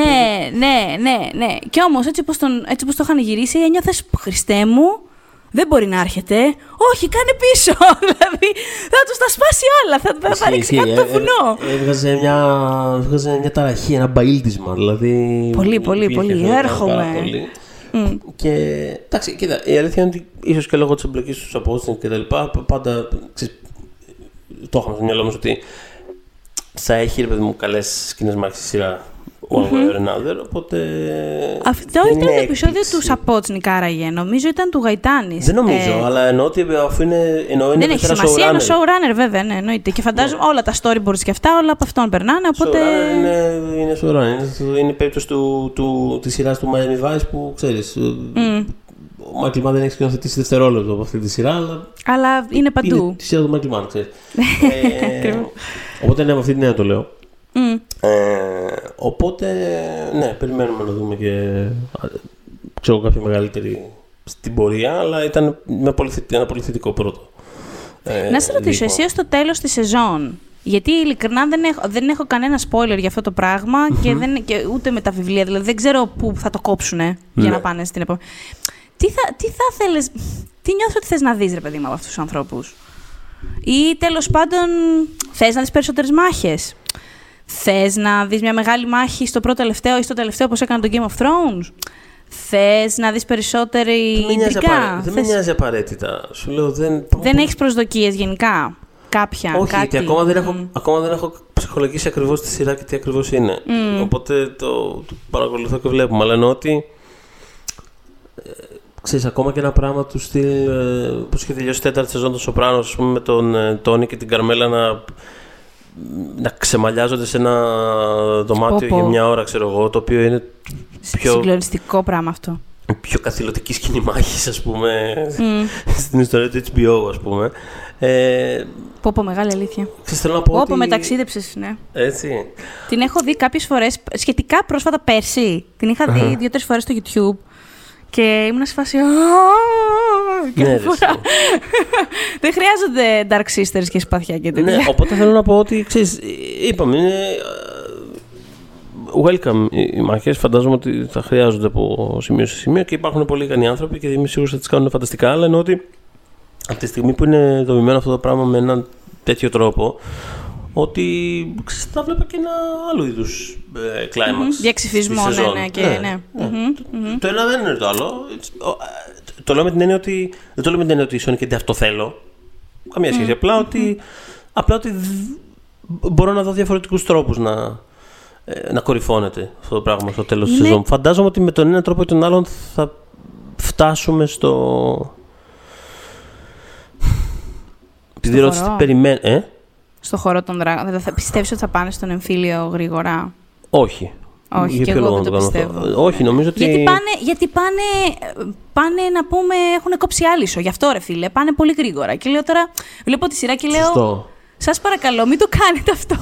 ναι, ναι, ναι. Και όμως, έτσι όπω έτσι όπως το είχαν γυρίσει, ένιωθες Χριστέ μου, δεν μπορεί να έρχεται. Όχι, κάνε πίσω. δηλαδή, θα τους τα σπάσει όλα. Θα, θα, θα ρίξει κάτι το βουνό. Ε, Έβγαζε μια, έβγαζε μια ταραχή, ένα μπαίλτισμα. Δηλαδή. Πολύ, πολύ, υπήρχε πολύ. αυτό, ήταν Έρχομαι. πάρα πολύ. Και εντάξει, κοίτα, η αλήθεια είναι ότι ίσως και λόγω της εμπλοκής τους από Austin και τα λοιπά, πάντα. Ξέρεις, το είχαμε στο μυαλό μας ότι θα έχει ρε παιδί μου καλές σκηνές μάχη σειρά. One way or another, οπότε. Αυτό δεν ήταν το είναι επεισόδιο έκπληξη. του Σαπότσνικ, άραγε. Νομίζω ήταν του Γαϊτάνης. Δεν νομίζω, αλλά εννοώ ότι αφού είναι. Εννοώ είναι Δεν έχει δεύτερα σημασία, είναι ο showrunner. showrunner, βέβαια, ναι, εννοείται. Και φαντάζομαι όλα τα storyboards και αυτά, όλα από αυτόν περνάνε. Οπότε. Showrunner είναι, είναι showrunner. Είναι, είναι η περίπτωση του, του, της σειράς του Miami Vice που ξέρεις, Μμ. Ο Μάικλ Mann δεν έχει σκηνοθετήσει δευτερόλεπτο από αυτή τη σειρά, αλλά Αλλά είναι παντού. είναι τη σειρά του Μάικλ Mann, ξέρεις. ε, Ακριβώς. οπότε ναι, με αυτή την έννοια το λέω. Μμ. Ε, οπότε, ναι, περιμένουμε να δούμε και α, ξέρω κάποια μεγαλύτερη στην πορεία, αλλά ήταν ένα πολύ, θετικό- ένα πολύ θετικό πρώτο. ε, Να σε ρωτήσω, δείγμα. εσύ ως το τέλος της σεζόν, γιατί ειλικρινά δεν έχω, δεν έχω κανένα spoiler για αυτό το πραγμα και, δεν, και ούτε με τα βιβλία, δηλαδή δεν ξέρω πού θα το κόψουν για Ναι. να πάνε στην επόμενη. Τι θα, τι θα θέλεις, τι νιώθω ότι θες να δεις ρε παιδί μου από αυτούς τους ανθρώπους; Ή τέλος πάντων θες να δεις περισσότερες μάχες; Θες να δεις μια μεγάλη μάχη στο πρώτο τελευταίο ή στο τελευταίο όπως έκανε το Game of Thrones; Θες να δεις περισσότερη Δεν με νοιάζει, ιντρικά; απαρα- δεν με Θες- νοιάζει απαραίτητα. Σου λέω δεν. Δεν έχεις προσδοκίες γενικά; Κάποια, Όχι, κάτι; γιατί ακόμα δεν, έχω, Μμ. ακόμα δεν έχω ψυχολογήσει ακριβώς τη σειρά και τι ακριβώς είναι. Οπότε το, το παρακολουθώ και βλέπουμε. Αλλά εννοώ ότι. Ε, ξέρεις, ακόμα και ένα πράγμα του στυλ. Ε, Πώ είχε τελειώσει η τέταρτη σεζόν των Σοπράνο, ας πούμε, με τον ε, Τόνι και την Καρμέλα να. να ξεμαλιάζονται σε ένα δωμάτιο Πω, πω. για μια ώρα, ξέρω εγώ, το οποίο είναι πιο, Συγκλονιστικό πράγμα αυτό. πιο καθηλωτική σκηνή μάχης, ας πούμε, Μμ. στην ιστορία του HBO, ας πούμε. Ε, Πω πω, μεγάλη αλήθεια. ξέρεις, θέλω να πω Πω ότι... πω, μεταξίδεψες, ναι. Έτσι. Την έχω δει κάποιες φορές, σχετικά πρόσφατα πέρσι. Την είχα δει δύο-τρεις φορές στο YouTube και ήμουν σε φάση... «Α!» Ναι, Κάθε ρε, φορά. Δεν χρειάζονται Dark Sisters και σπαθιά και τέτοια. Ναι, οπότε θέλω να πω ότι, ξέρεις, είπαμε, είναι ε, welcome οι οι μάχες. Φαντάζομαι ότι θα χρειάζονται από σημείο σε σημείο και υπάρχουν πολύ ικανοί άνθρωποι και είμαι σίγουρος ότι τις κάνουν φανταστικά, αλλά εννοώ ότι από τη στιγμή που είναι δομημένο αυτό το πράγμα με έναν τέτοιο τρόπο, ότι ξέρεις, θα βλέπω και ένα άλλο είδους ε, κλάιμαξ. στη Διαξυφισμό, ναι, σεζόν. ναι, και ναι. Μμμ, μμμ. Το ένα δεν είναι το άλλο. It's- ο- ε, Το λέω με την έννοια ότι. Δεν το λέω με την έννοια ότι η Sony και δεν αυτό θέλω. Καμία σχέση. Απλά ότι. Απλά ότι δ- μπορώ να δω διαφορετικούς τρόπους να, ε, να κορυφώνεται αυτό το πράγμα στο τέλος της Είναι- σεζόν. Φαντάζομαι ότι με τον ένα τρόπο ή τον άλλον θα φτάσουμε στο. Επειδή Στο ρώτησε τι χορό. περιμένει. Ε; Στο χώρο των δράκων. Δηλαδή, θα πιστεύεις ότι θα πάνε στον εμφύλιο γρήγορα; Όχι. Όχι, Για και ποιο εγώ λόγο δεν να το κάνω αυτό. πιστεύω. Όχι, νομίζω ότι. Γιατί πάνε, γιατί πάνε, πάνε να πούμε, έχουν κόψει άλυσο. Γι' αυτό ρε φίλε, πάνε πολύ γρήγορα. Και λέω τώρα, βλέπω τη σειρά και λέω, Σωστό. Σας παρακαλώ μην το κάνετε αυτό.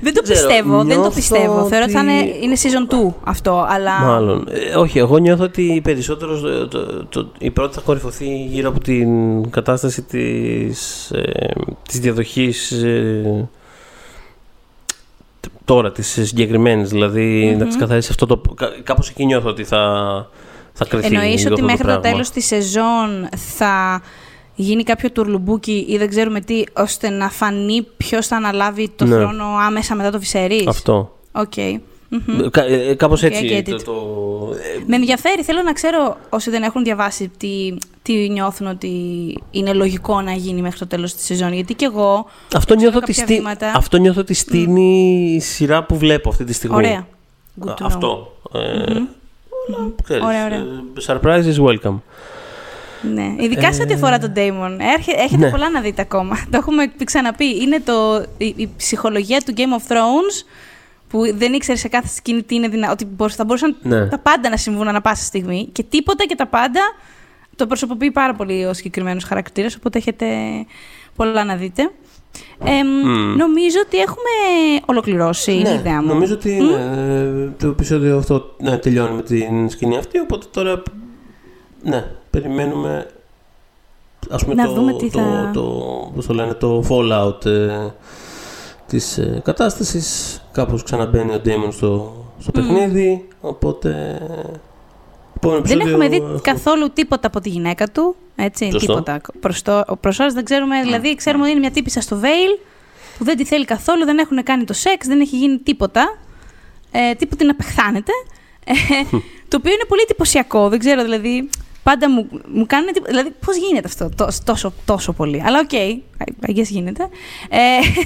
δεν το ξέρω, πιστεύω, δεν το νιώθω πιστεύω. Θεωρώ ότι θα είναι, ότι- είναι season 2 αυτό, αλλά... Μάλλον. Ε, όχι, εγώ νιώθω ότι περισσότερο το, το, το- η πρώτη θα κορυφωθεί γύρω από την κατάσταση της, ε, της διαδοχής ε, τ- τώρα, της συγκεκριμένης. Δηλαδή να ξεκαθαρίσει αυτό το... κα- Κάπως εκεί νιώθω ότι θα, θα κρυθεί Εννοείς λίγο ότι αυτό μέχρι το, πράγμα. τέλος της σεζόν θα γίνει κάποιο τουρλουμπούκι ή δεν ξέρουμε τι, ώστε να φανεί ποιος θα αναλάβει το Ναι. θρόνο άμεσα μετά το Viserys. Αυτό. Οκ. Μμμ. Κα, ε, κάπως Okay, I έτσι get το, it. το, ε, Με ενδιαφέρει, θέλω να ξέρω όσοι δεν έχουν διαβάσει τι, τι νιώθουν ότι είναι λογικό να γίνει μέχρι το τέλος της σεζόν. Γιατί και εγώ, αυτό, νιώθω ότι κάποια στη, βήματα. αυτό νιώθω ότι στείνει η σειρά που βλέπω αυτή τη στιγμή. ωραία. Good to know. Αυτό. Ε, αλλά, ξέρεις, Ωραία, ωραία. ε, surprise is welcome. Ναι. Ειδικά σε ό,τι αφορά τον Damon. Έρχε- έχετε ναι. πολλά να δείτε ακόμα. Το έχουμε πει- ξαναπεί. Είναι το, η, η ψυχολογία του Game of Thrones που δεν ήξερε σε κάθε σκηνή τι είναι δυνατό. Ότι μπορείς- θα μπορούσαν Ναι. τα πάντα να συμβούν ανα πάσα στιγμή. Και τίποτα και τα πάντα το προσωποποιεί πάρα πολύ ο συγκεκριμένος χαρακτήρας. Οπότε έχετε πολλά να δείτε. Εμ, Νομίζω ότι έχουμε ολοκληρώσει η ιδέα μου. Ναι, νομίζω ότι ναι, το επεισόδιο αυτό ναι, τελειώνει με την σκηνή αυτή, οπότε τώρα ναι, περιμένουμε ας πούμε Να το, δούμε τι το, θα- το, πώς το λένε, το fallout ε, της ε, κατάστασης. Κάπως ξαναμπαίνει ο Damon στο, στο παιχνίδι, οπότε... επόμενο Δεν επεισόδιο έχουμε δει έχουμε- καθόλου τίποτα από τη γυναίκα του. Έτσι, Σωστό. τίποτα. Προς, το, προς ώρας δεν ξέρουμε, δηλαδή ξέρουμε ότι είναι μια τύπισσα στο Vale που δεν τη θέλει καθόλου, δεν έχουν κάνει το σεξ, δεν έχει γίνει τίποτα. Ε, τίποτα, την απεχθάνεται. Ε, το οποίο είναι πολύ εντυπωσιακό, δεν ξέρω, δηλαδή πάντα μου, μου κάνουν εντύπωση. Δηλαδή, πώς γίνεται αυτό τό- τόσο, τόσο πολύ. Αλλά OK, okay, I guess γίνεται. Ε,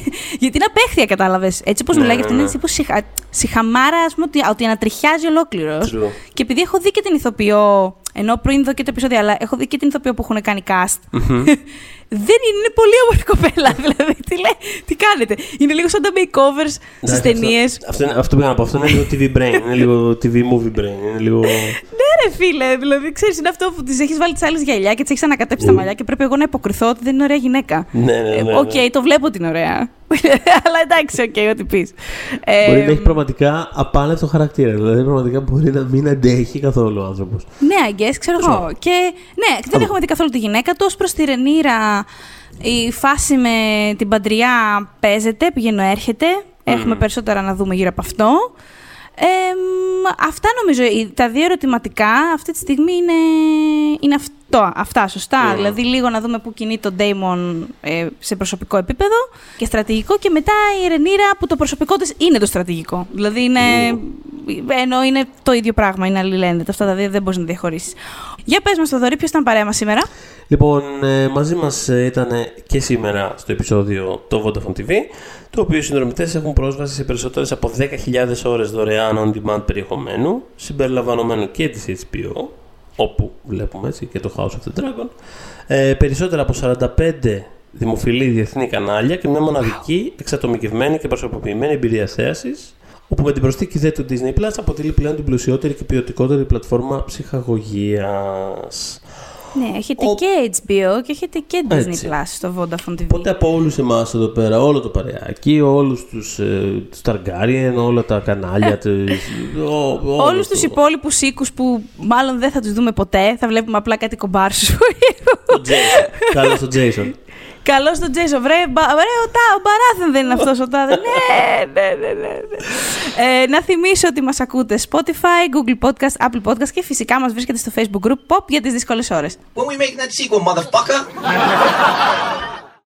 γιατί είναι απέχθεια, κατάλαβες. Έτσι όπως Ναι, μιλάει για ναι, αυτήν, είναι ναι. τύπου σιχα, σιχαμάρα, ας πούμε, ότι, ότι ανατριχιάζει ολόκληρος. True. Και επειδή έχω δει και την ηθοποιό, ενώ πριν δω και το επεισόδιο, αλλά έχω δει και την ηθοποιό που έχουν κάνει cast. δεν είναι, είναι πολύ όμορφη κοπέλα. Δηλαδή, τι, λέει, τι κάνετε; Είναι λίγο σαν τα makeovers στις Εντάξει, ταινίες. Αυτό, αυτό, είναι- αυτό πήγα να πω. Αυτό είναι λίγο TV brain. Είναι λίγο TV movie brain. Είναι λίγο. Ναι, ρε φίλε, δηλαδή ξέρεις, είναι αυτό που της έχεις βάλει της άλλης γυαλιά και της έχεις ανακατέψει τα μαλλιά και πρέπει εγώ να υποκριθώ ότι δεν είναι ωραία γυναίκα. Ναι, ναι, ναι. Ε, ναι. Οκ, το βλέπω ότι είναι ωραία. Αλλά εντάξει, οκ, ό,τι πεις. Μπορεί να έχει πραγματικά απάλευτο χαρακτήρα. Δηλαδή, πραγματικά μπορεί να μην αντέχει καθόλου ο άνθρωπος. Ναι, I guess, ξέρω εγώ. Και ναι, δεν έχουμε δει καθόλου τη γυναίκα του. Ως προς τη Ρενίρα, η φάση με την παντριά παίζεται, πηγαίνω έρχεται. Έχουμε περισσότερα να δούμε γύρω από αυτό. Ε, μ, αυτά νομίζω. οι- Τα δύο ερωτηματικά αυτή τη στιγμή είναι, είναι αυτά Το, αυτά σωστά. Δηλαδή, λίγο να δούμε πού κινεί τον Ντέιμον ε, σε προσωπικό επίπεδο και στρατηγικό. Και μετά η Ρενίρα που το προσωπικό της είναι το στρατηγικό. Δηλαδή, είναι, ενώ είναι το ίδιο πράγμα, είναι αλληλένδετο. Αυτά τα δύο δεν μπορείς να διαχωρίσεις. Για πες μας, Θοδωρή, ποιος ήταν παρέα μας σήμερα; Λοιπόν, ε, μαζί μας ήταν και σήμερα στο επεισόδιο το Vodafone TV, το οποίο οι συνδρομητές έχουν πρόσβαση σε περισσότερες από 10.000 ώρες δωρεάν on-demand περιεχομένου, συμπεριλαμβανομένου και της HBO, όπου βλέπουμε έτσι και το House of the Dragon, ε, περισσότερα από 45 δημοφιλή διεθνή κανάλια και μια μοναδική, εξατομικευμένη και προσωποποιημένη εμπειρία θέασης, όπου με την προσθήκη δε του Disney Plus αποτελεί πλέον την πλουσιότερη και ποιοτικότερη πλατφόρμα ψυχαγωγίας. Ναι, έχετε Ο- και HBO και έχετε και Disney Έτσι. Plus στο Vodafone TV. Οπότε από όλους εμάς εδώ πέρα, όλο το παρεάκι, όλους τους ε, τους Targaryen, όλα τα κανάλια του. Όλους τους υπόλοιπους οίκους που μάλλον δεν θα τους δούμε ποτέ, θα βλέπουμε απλά κάτι κομπάρσους. Καλώ τον Jason. Καλό τον Τζέισον, βρε, μπα, βρε ο, Τα, ο Μπαράθεν δεν είναι αυτός ο Τάδε. ναι, ναι, ναι, ναι. ναι. Ε, να θυμίσω ότι μας ακούτε Spotify, Google Podcast, Apple Podcast και φυσικά μας βρίσκεται στο Facebook group Pop για τις δύσκολες ώρες. When we make that sequel, motherfucker.